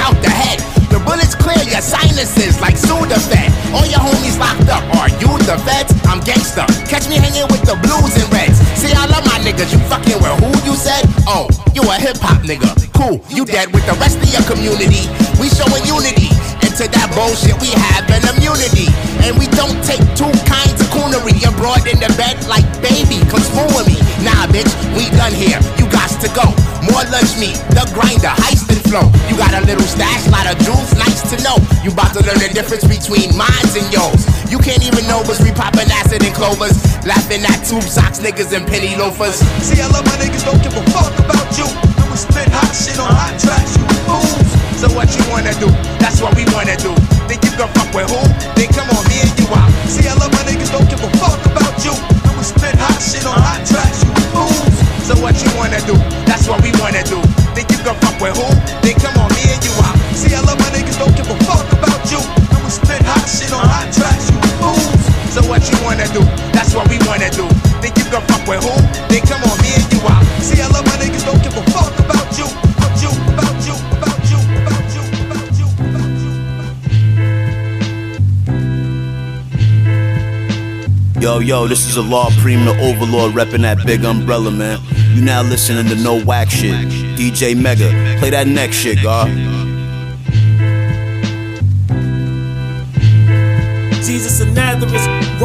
bullets clear your sinuses like Sudafed. All your homies locked up. Are you the vets? I'm gangsta. Catch me hanging with the blues and reds. See, I love my niggas. You fucking with who you said? Oh, you a hip hop nigga. Cool, you dead with the rest of your community. We showing unity. And to that bullshit, we have an immunity. And we don't take two kinds of coonery. You're brought in the bed like baby. Come spoon with me. Nah, bitch, we done here. You got to go. More lunch meat, the grinder, heist and flow. You about to learn the difference between mines and yours. You can't even know what's we popping acid and clovers. Laughing at tube socks, niggas and penny loafers. See, I love my niggas, don't give a fuck about you. And we spit hot shit on hot tracks, you fools. So what you wanna do? That's what we wanna do. Think you gon' fuck with who? Then come on, me and you out. See, I love my niggas, don't give a fuck about you. And we spit hot shit on hot tracks, you fools. So what you wanna do? That's what we wanna do. Think you gon' fuck with who? Then come on, me Who? Come on, me and you out. See, I love my niggas, don't give a fuck about you. About you, about you, about you, about you, about you, about you. Yo, yo, this is a Law Preem, the Overlord, reppin' that big umbrella, man. You now listening to no whack shit. DJ Mega, play that next shit, God.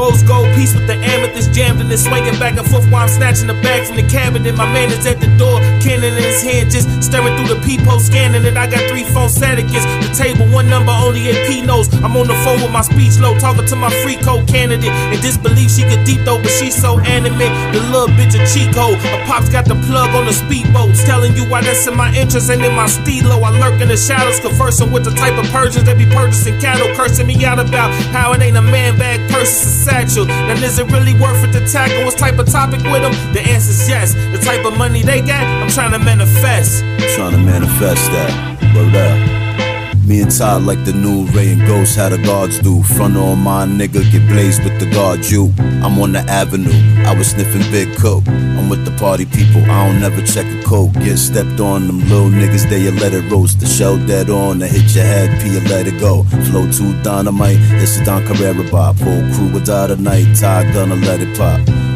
Rose gold piece with the amethyst jammed in it, swinging back and forth while I'm snatching the bag from the cabinet. My man is at the door, cannon in his hand, just staring through the peephole, scanning it. I got three phone against the table, one number only AP knows. I'm on the phone with my speech low, talking to my free code candidate. In disbelief, she could deep though, but she's so animate. The little bitch a cheat code. A pop's got the plug on the speedboats, telling you why that's in my interest and in my stilo. I lurk in the shadows, conversing with the type of Persians that be purchasing cattle, cursing me out about how it ain't a man bag, purse, satchel. Now, is it really worth it to tackle? What type of topic with them? The answer's yes. The type of money they got, I'm trying to manifest. I'm Trying to manifest that. Word up. Me and Todd like the new Ray and Ghost, how the guards do. Front on my nigga, get blazed with the guard you. I'm on the avenue, I was sniffing big coke. I'm with the party people, I don't never check a coke. Get stepped on, them little niggas, they you let it roast. The shell dead on, I hit your head, P, you let it go. Flow to dynamite, this is Don Carrera Bob. Whole crew will die tonight, Todd gonna let it pop.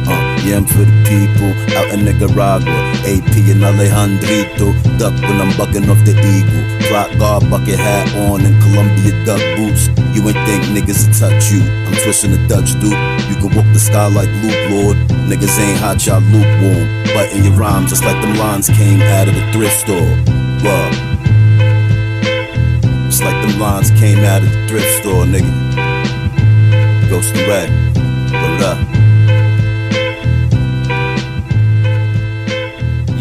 I'm for the people out in Nicaragua. AP and Alejandrito, duck when I'm bucking off the eagle. Rock guard, bucket hat on, and Columbia duck boots. You ain't think niggas will touch you. I'm twisting the Dutch dude. You can walk the sky like Luke, Lord. Niggas ain't hot, y'all lukewarm. But in your rhymes, just like them lines came out of the thrift store. Bruh. Just like them lines came out of the thrift store, nigga. Ghost and Red. Word up.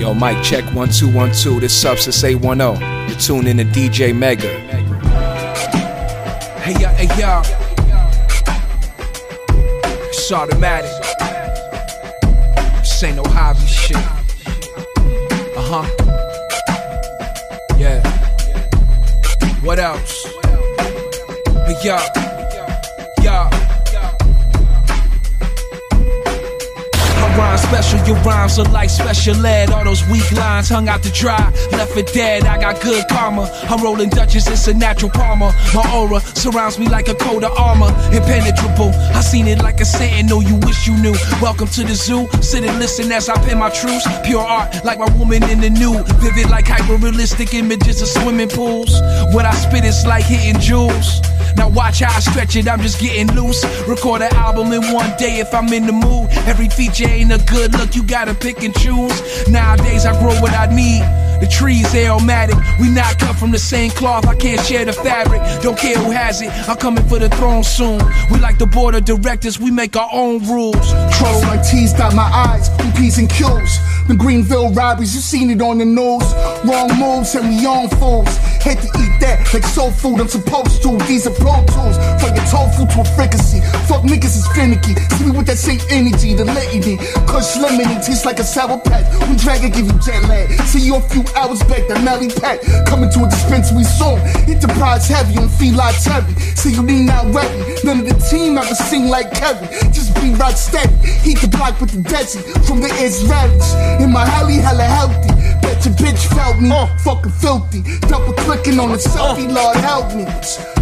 Yo, Mike, check one two one two. This Substance 810. You're tuned in to DJ Mega. Hey y'all, hey y'all. It's automatic. This ain't no hobby shit. Uh huh. Yeah. What else? Hey. Y'all. Special, your rhymes are like special ed. All those weak lines hung out to dry, left for dead. I got good karma. I'm rolling Dutchess, it's a natural palmer. My aura surrounds me like a coat of armor, impenetrable. I seen it like a sentinel, you wish you knew. Welcome to the zoo, sit and listen as I pen my truths. Pure art, like my woman in the nude. Vivid like hyper realistic images of swimming pools. What I spit is like hitting jewels. Now watch how I stretch it, I'm just getting loose. Record an album in one day if I'm in the mood. Every feature ain't a good look, you gotta pick and choose. Nowadays I grow what I need. The trees aromatic, we not cut from the same cloth. I can't share the fabric, don't care who has it. I'm coming for the throne soon. We like the board of directors, we make our own rules. Troll like T's got my eyes on P's and Q's. The Greenville robberies, you seen it on the news. Wrong moves and we on fools. Hate to eat that like soul food, I'm supposed to. These are pro tools. From your tofu to a fricassee. Fuck niggas is finicky. See me with that same energy, the litany. Kush lemonade tastes like a sour patch. We drag and give you jet lag. See you a few hours back, that Melly Pack. Coming to a dispensary soon. Enterprise heavy on feline heavy. See you need not ready. None of the team ever sing like Kevin. Just be right steady. Heat the block with the Desi from the Israelis. In my heli, hella healthy. Bet your bitch felt me. Oh. Fucking filthy. Double clicking on the oh. selfie, Lord help me.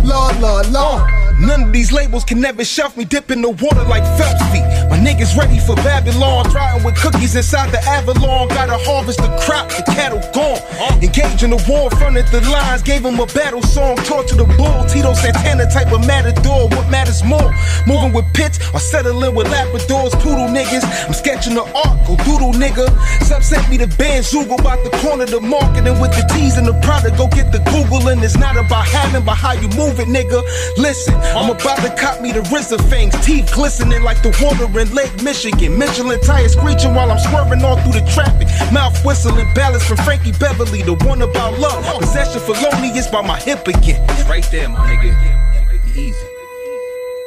Lord, Lord, Lord. None of these labels can ever shelf me, dip in the water like Phelps feet. My niggas ready for Babylon, trying with cookies inside the Avalon. Gotta harvest the crop, the cattle gone. Engage in the war, fronted the lines, gave him a battle song, taught to the bull. Tito Santana type of matador, what matters more? Moving with pits or settling with Labradors, poodle niggas. I'm sketching the art, go doodle nigga. Some sent me the Banzoogle about the corner, the market, and with the T's and the product, go get the Google. And it's not about having, but how you move it, nigga. Listen, I'm about to cop me the RZA fangs, teeth glistening like the water in Lake Michigan. Michelin tires screeching while I'm swerving all through the traffic. Mouth whistling, ballads from Frankie Beverly, the one about love. Possession felonious by my hip again. Right there, my nigga. Be easy.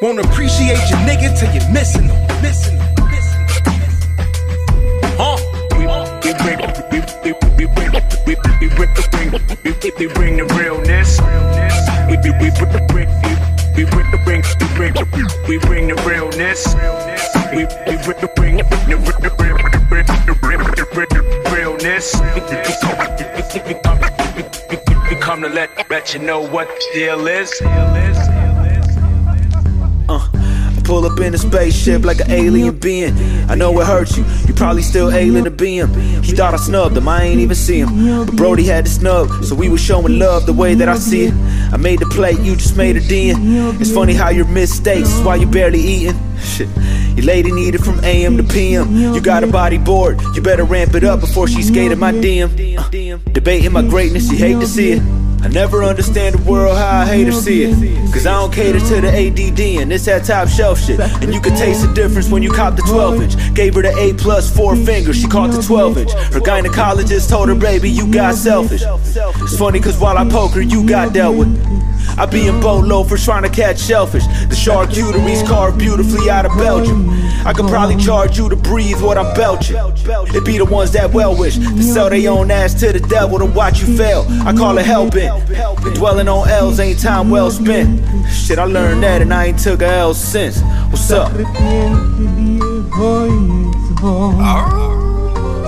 Won't appreciate your nigga till you're missing them. Missing them. Huh? We bring, we, we, we bring, we, we bring, we, we, we bring the realness. We, we, we bring, we, we bring the bring, we bring, we bring the realness. We, we bring the bring, the bring, the bring, the bring, the bring, the bring, the realness. We come to let let you know what the deal is. Uh, pull up in a spaceship like an alien being. I know it hurts you. You probably still alien to be him. He thought I snubbed him. I ain't even see him. But Brody had to snub, so we was showing love the way that I see it. I made the plate, you just made a den. It's funny how your mistakes is why you barely eating. Shit. Your lady need it from AM to PM. You got a body board, you better ramp it up before she skated my DM. Uh, debating my greatness, you hate to see it. I never understand the world how I hate to see it. Cause I don't cater to the ADD and it's that top shelf shit. And you can taste the difference when you cop the 12 inch. Gave her the A plus four fingers, she caught the 12 inch. Her gynecologist told her, baby, you got selfish. It's funny cause while I poke her, you got dealt with. I be in Bolo for trying to catch shellfish. The charcuterie's carved beautifully out of Belgium. I could probably charge you to breathe what I'm belching. It be the ones that well wish to sell their own ass to the devil to watch you fail. I call it helping. Dwelling on L's ain't time well spent. Shit, I learned that and I ain't took a L since. What's up?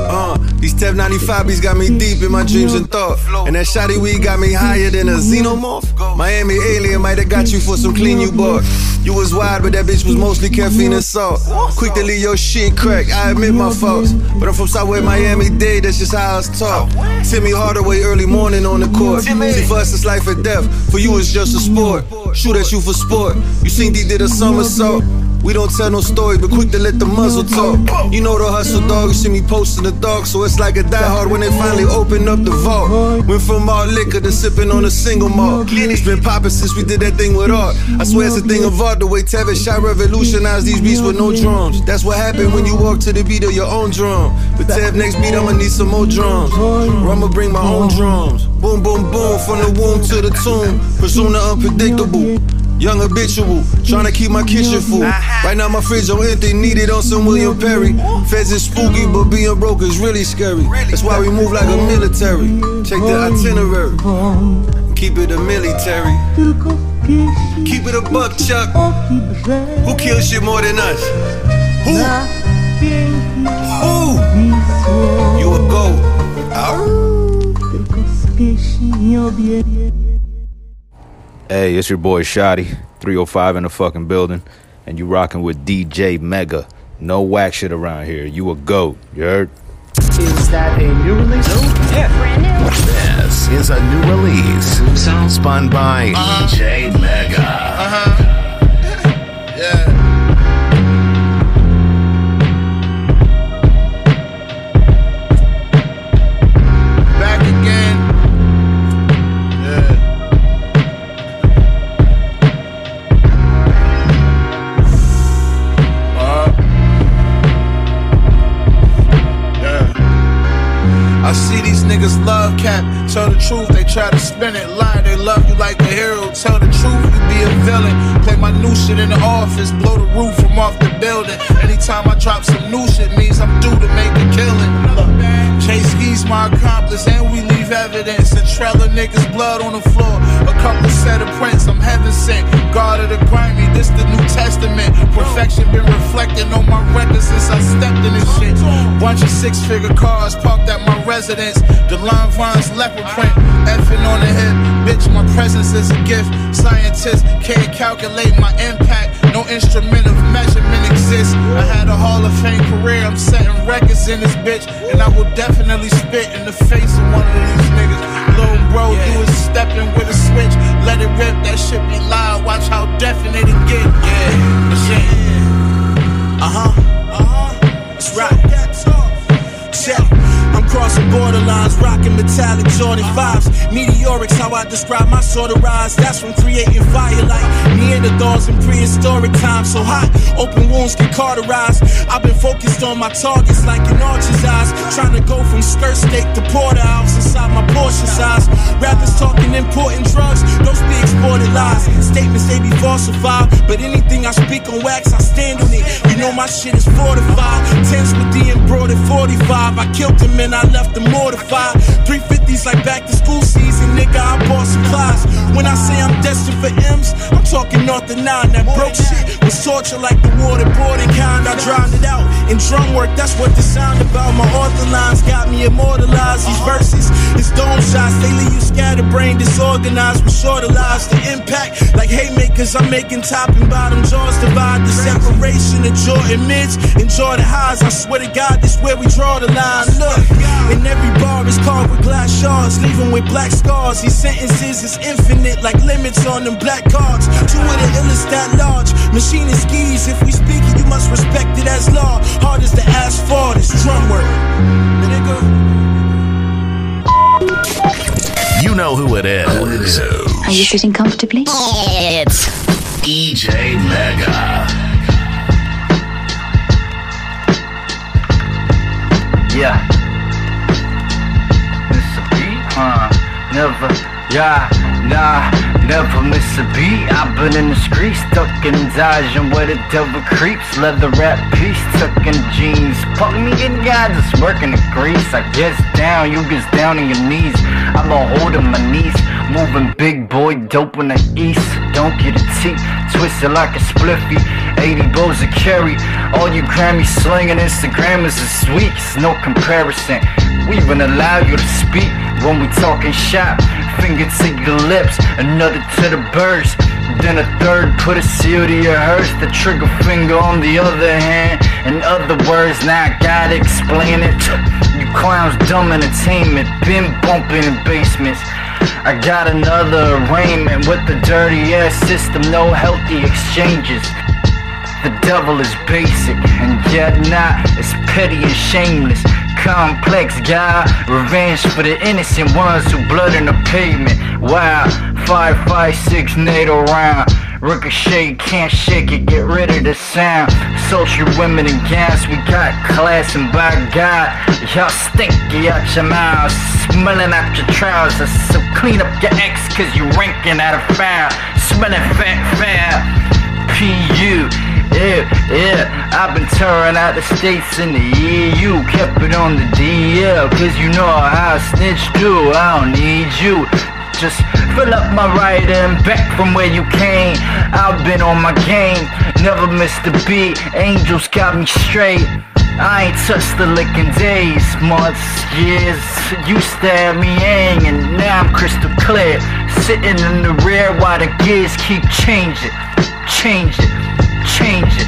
Uh, these Tev 95 beats got me deep in my dreams and thought. And that shotty weed got me higher than a xenomorph. Miami alien might have got you for some clean you bought. You was wide, but that bitch was mostly caffeine and salt. Quick to leave your shit crack, I admit my faults. But I'm from Southwest Miami Dade, that's just how I was taught. Timmy Hardaway early morning on the court. See, for us it's life or death, for you it's just a sport. Shoot at you for sport. You seen D did a somersault. We don't tell no story, but quick to let the muzzle talk. You know the hustle, dog. You see me posting the dog, so it's like a diehard when they finally open up the vault. Went from all liquor to sipping on a single malt. It's been popping since we did that thing with art. I swear it's a thing of art. The way Tevis shot revolutionized these beats with no drums. That's what happened when you walk to the beat of your own drum. But Tev next beat, I'ma need some more drums. Or I'ma bring my own drums. Boom, boom, boom, from the womb to the tomb. The unpredictable. Young habitual, tryna keep my kitchen full. Right now my fridge on empty, need it on some William Perry. Feds is spooky, but being broke is really scary. That's why we move like a military. Check the itinerary. Keep it a military. Keep it a buck, Chuck. Who kills shit more than us? Who? Who? You a goat. Hey, it's your boy Shotty, 305 in the fucking building, and you rocking with DJ Mega. No whack shit around here. You a goat, you heard? Is that a new release? Yeah. Brand new. This is a new release. Spun by DJ Mega. Uh-huh. Niggas love cap. Tell the truth, they try to spin it. Lie, they love you like a hero. Tell the truth, you a villain. Play my new shit in the office, blow the roof from off the building. Anytime I drop some new shit, means I'm due to make a killing. Chase Gee's my accomplice, and we leave evidence. And Trailer niggas' blood on the floor. A couple set of prints, I'm heaven sent. God of the grimy, this the New Testament. Perfection been reflecting on my record since I stepped in this shit. Bunch of six figure cars parked at my residence. The line vines leopard print, effing on the hip. Bitch, my presence is a gift. Scientists can't calculate my impact. No instrument of measurement exists. I had a Hall of Fame career. I'm setting records in this bitch. And I will definitely spit in the face of one of these niggas. Little bro, you was stepping with a switch. Let it rip, that shit be loud. Watch how definite it get. Yeah, yeah. Uh huh. Uh huh. That's right. Check. I'm crossing borderlines, rocking metallic Jordan 5s. Meteorics, how I describe my sort of rise. That's from creating fire like Neanderthals in prehistoric times. So hot, open wounds get cauterized. I've been focused on my targets like an archer's eyes. Trying to go from skirt steak to porterhouse inside my portion size. Rappers talking important drugs, those be exported lies. Statements they be falsified, but anything I speak on wax, I stand on it. You know my shit is fortified. Tense with the embroidered 45. I killed them and I left them mortified. 350s like back to school season, nigga. I bought supplies. When I say I'm destined for M's, I'm talking north and nine. That broke shit was torture like the waterboarding kind. I drowned it in drum work. That's what the sound about. My author lines got me immortalized. These verses, it's dome shots. They leave you scatterbrained, disorganized with shorter lives. The impact, like haymakers, I'm making top and bottom jaws divide. The separation of Jordan mids Enjoy the highs. I swear to God, this where we draw the line. Look, and every bar is carved with glass shards, leaving with black scars. These sentences is infinite, like limits on them black cards. Two of the illest that large. Machine and skis, if we speak it, you must respect it as law. Hard as the asphalt, it's drum work. Nigga. You know who it is. Are you sitting comfortably? It's DJ Mega. Yeah. Mr. B, huh? Never Yeah, nah, never miss a beat. I've been in the streets, stuck and dodging where the devil creeps. Leather wrap piece, tucking jeans. Fuck me in guys, just working the grease. I gets down, you gets down on your knees. I'm a holding my knees, moving big boy dope in the east. Don't get a teeth, twisted like a spliffy. 80 bows of carry. All you Grammy slinging Instagrammers is sweet, it's no comparison. We even allow you to speak when we talking shop. Finger to your lips, another to the birds. Then a third put a seal to your hearse. The trigger finger on the other hand. In other words, now I gotta explain it. You clowns, dumb entertainment. Been bumping in basements. I got another arraignment with the dirty ass system, no healthy exchanges. The devil is basic, and yet not as petty and shameless. Complex guy, revenge for the innocent ones who blood in the pavement. Wow, 556 NATO round. Ricochet can't shake it, get rid of the sound. Social women and gas, we got class and by God, y'all stinky out your mouths, smelling out your trousers. So clean up your ex, cause you ranking out of foul. Smelling fat, fat. PU. Yeah, yeah, I've been touring out the states in the EU, kept it on the DL, cause you know how I snitch do, I don't need you. Just fill up my rider and back from where you came. I've been on my game, never missed a beat. Angels got me straight. I ain't touched the licking days, months, years. You stabbed me in, and now I'm crystal clear. Sitting in the rear while the gears keep changing, change it.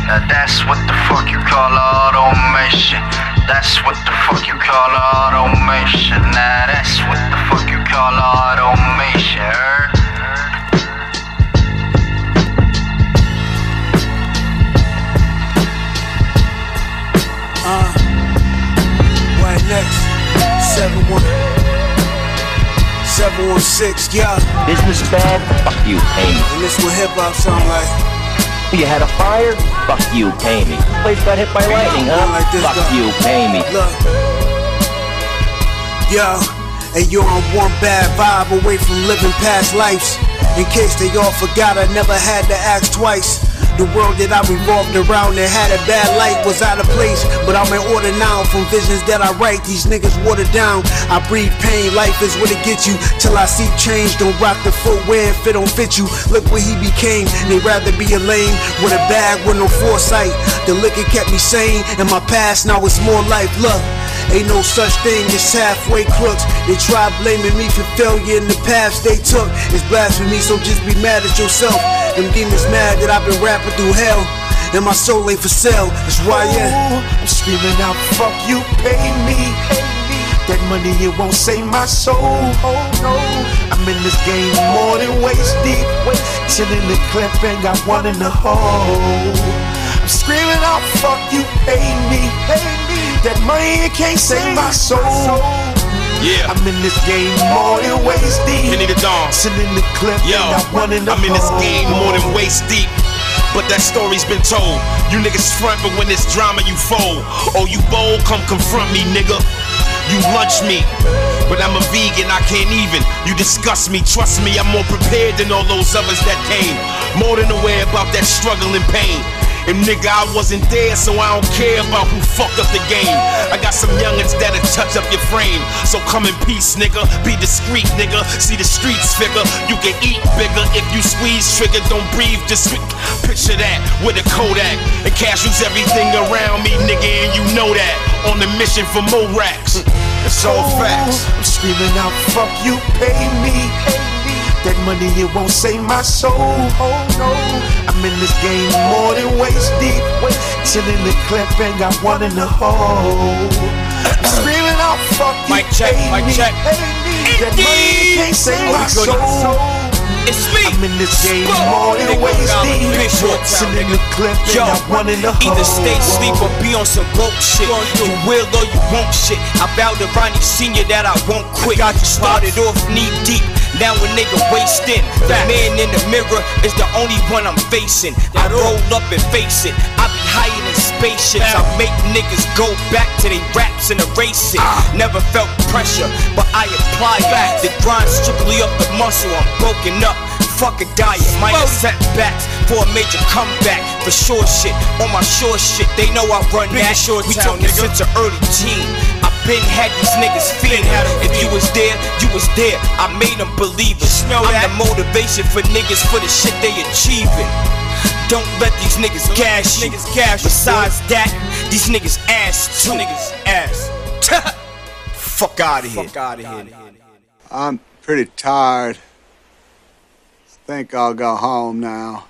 Now that's what the fuck you call automation. That's what the fuck you call automation. Now that's what the fuck you call automation. Heard? Uh, what next? 71 716, yeah. Business bad? Fuck you, pay me. And this what hip hop sound like. You had a fire? Fuck you, pay me. Place got hit by lightning, huh? Like this, Fuck though. you, pay me. Look. Yo, and yo, I'm one bad vibe away from living past lives. In case they all forgot, I never had to ask twice. The world that I revolved around and had a bad light was out of place. But I'm in order now from visions that I write. These niggas watered down. I breathe pain, life is what it gets you. Till I see change, don't rock the footwear if it don't fit you. Look what he became. They'd rather be a lame with a bag with no foresight. The liquor kept me sane. In my past, now it's more life. Look. Ain't no such thing as halfway crooks. They try blaming me for failure in the paths they took. It's blasphemy, so just be mad at yourself. Them demons mad that I've been rapping through hell. And my soul ain't for sale. That's why. I'm screaming out, fuck you, pay me. That money, it won't save my soul. Oh no, I'm in this game more than waist deep. Chillin' the clip and got one in the hole. I'm screaming out, fuck you, pay me. That money, can't save my soul. Yeah. I'm in this game more than waist deep. Henny the Dawn. Chillin' the clip Yo, and one in the I'm in this game more than waist deep. But that story's been told. You niggas front, but when it's drama, you fold. Oh, you bold, come confront me, nigga. You lunch me. But I'm a vegan, I can't even. You disgust me, trust me, I'm more prepared than all those others that came. More than aware about that struggle and pain. And nigga, I wasn't there, so I don't care about who fucked up the game. I got some youngins that'll touch up your frame. So come in peace, nigga. Be discreet, nigga. See the streets figure. You can eat bigger if you squeeze trigger. Don't breathe, just picture that with a Kodak. And cash use everything around me, nigga, and you know that. On the mission for more racks. It's all facts. I'm screaming out, fuck you, pay me. That money, it won't save my soul. Oh no, I'm in this game more than waist deep. Chillin' the clip and got one in the hole. I'm screaming out, fuck you, Mic check, mic me. check. That money, can't save Oh, my soul. It's me. I'm in this game more than waist deep. Chillin' the clip and Yo, got one in the hole. either stay asleep or be on some broke shit. You will or you won't shit. I vowed to Ronnie Senior that I won't quit. Got you started off knee deep. Now a nigga wasting. The man in the mirror is the only one I'm facing. I roll up and face it. I be higher than spaceships. I make niggas go back to they raps and erase it. Never felt pressure, but I apply it. The grind strictly up the muscle. I'm broken up. Fuck a diet, minor setbacks for a major comeback. For sure shit, on my short shit, they know I run Big that. short we town, talking nigga. since an early teen. I been had these niggas feeling. If you was there, you was there. I made them believe it. I'm the motivation for niggas for the shit they achieving. Don't let these niggas gas you. Niggas gas Besides that, these niggas ass too. Niggas ass. Fuck out of here. Fuck out of here. I'm pretty tired. Think I'll go home now.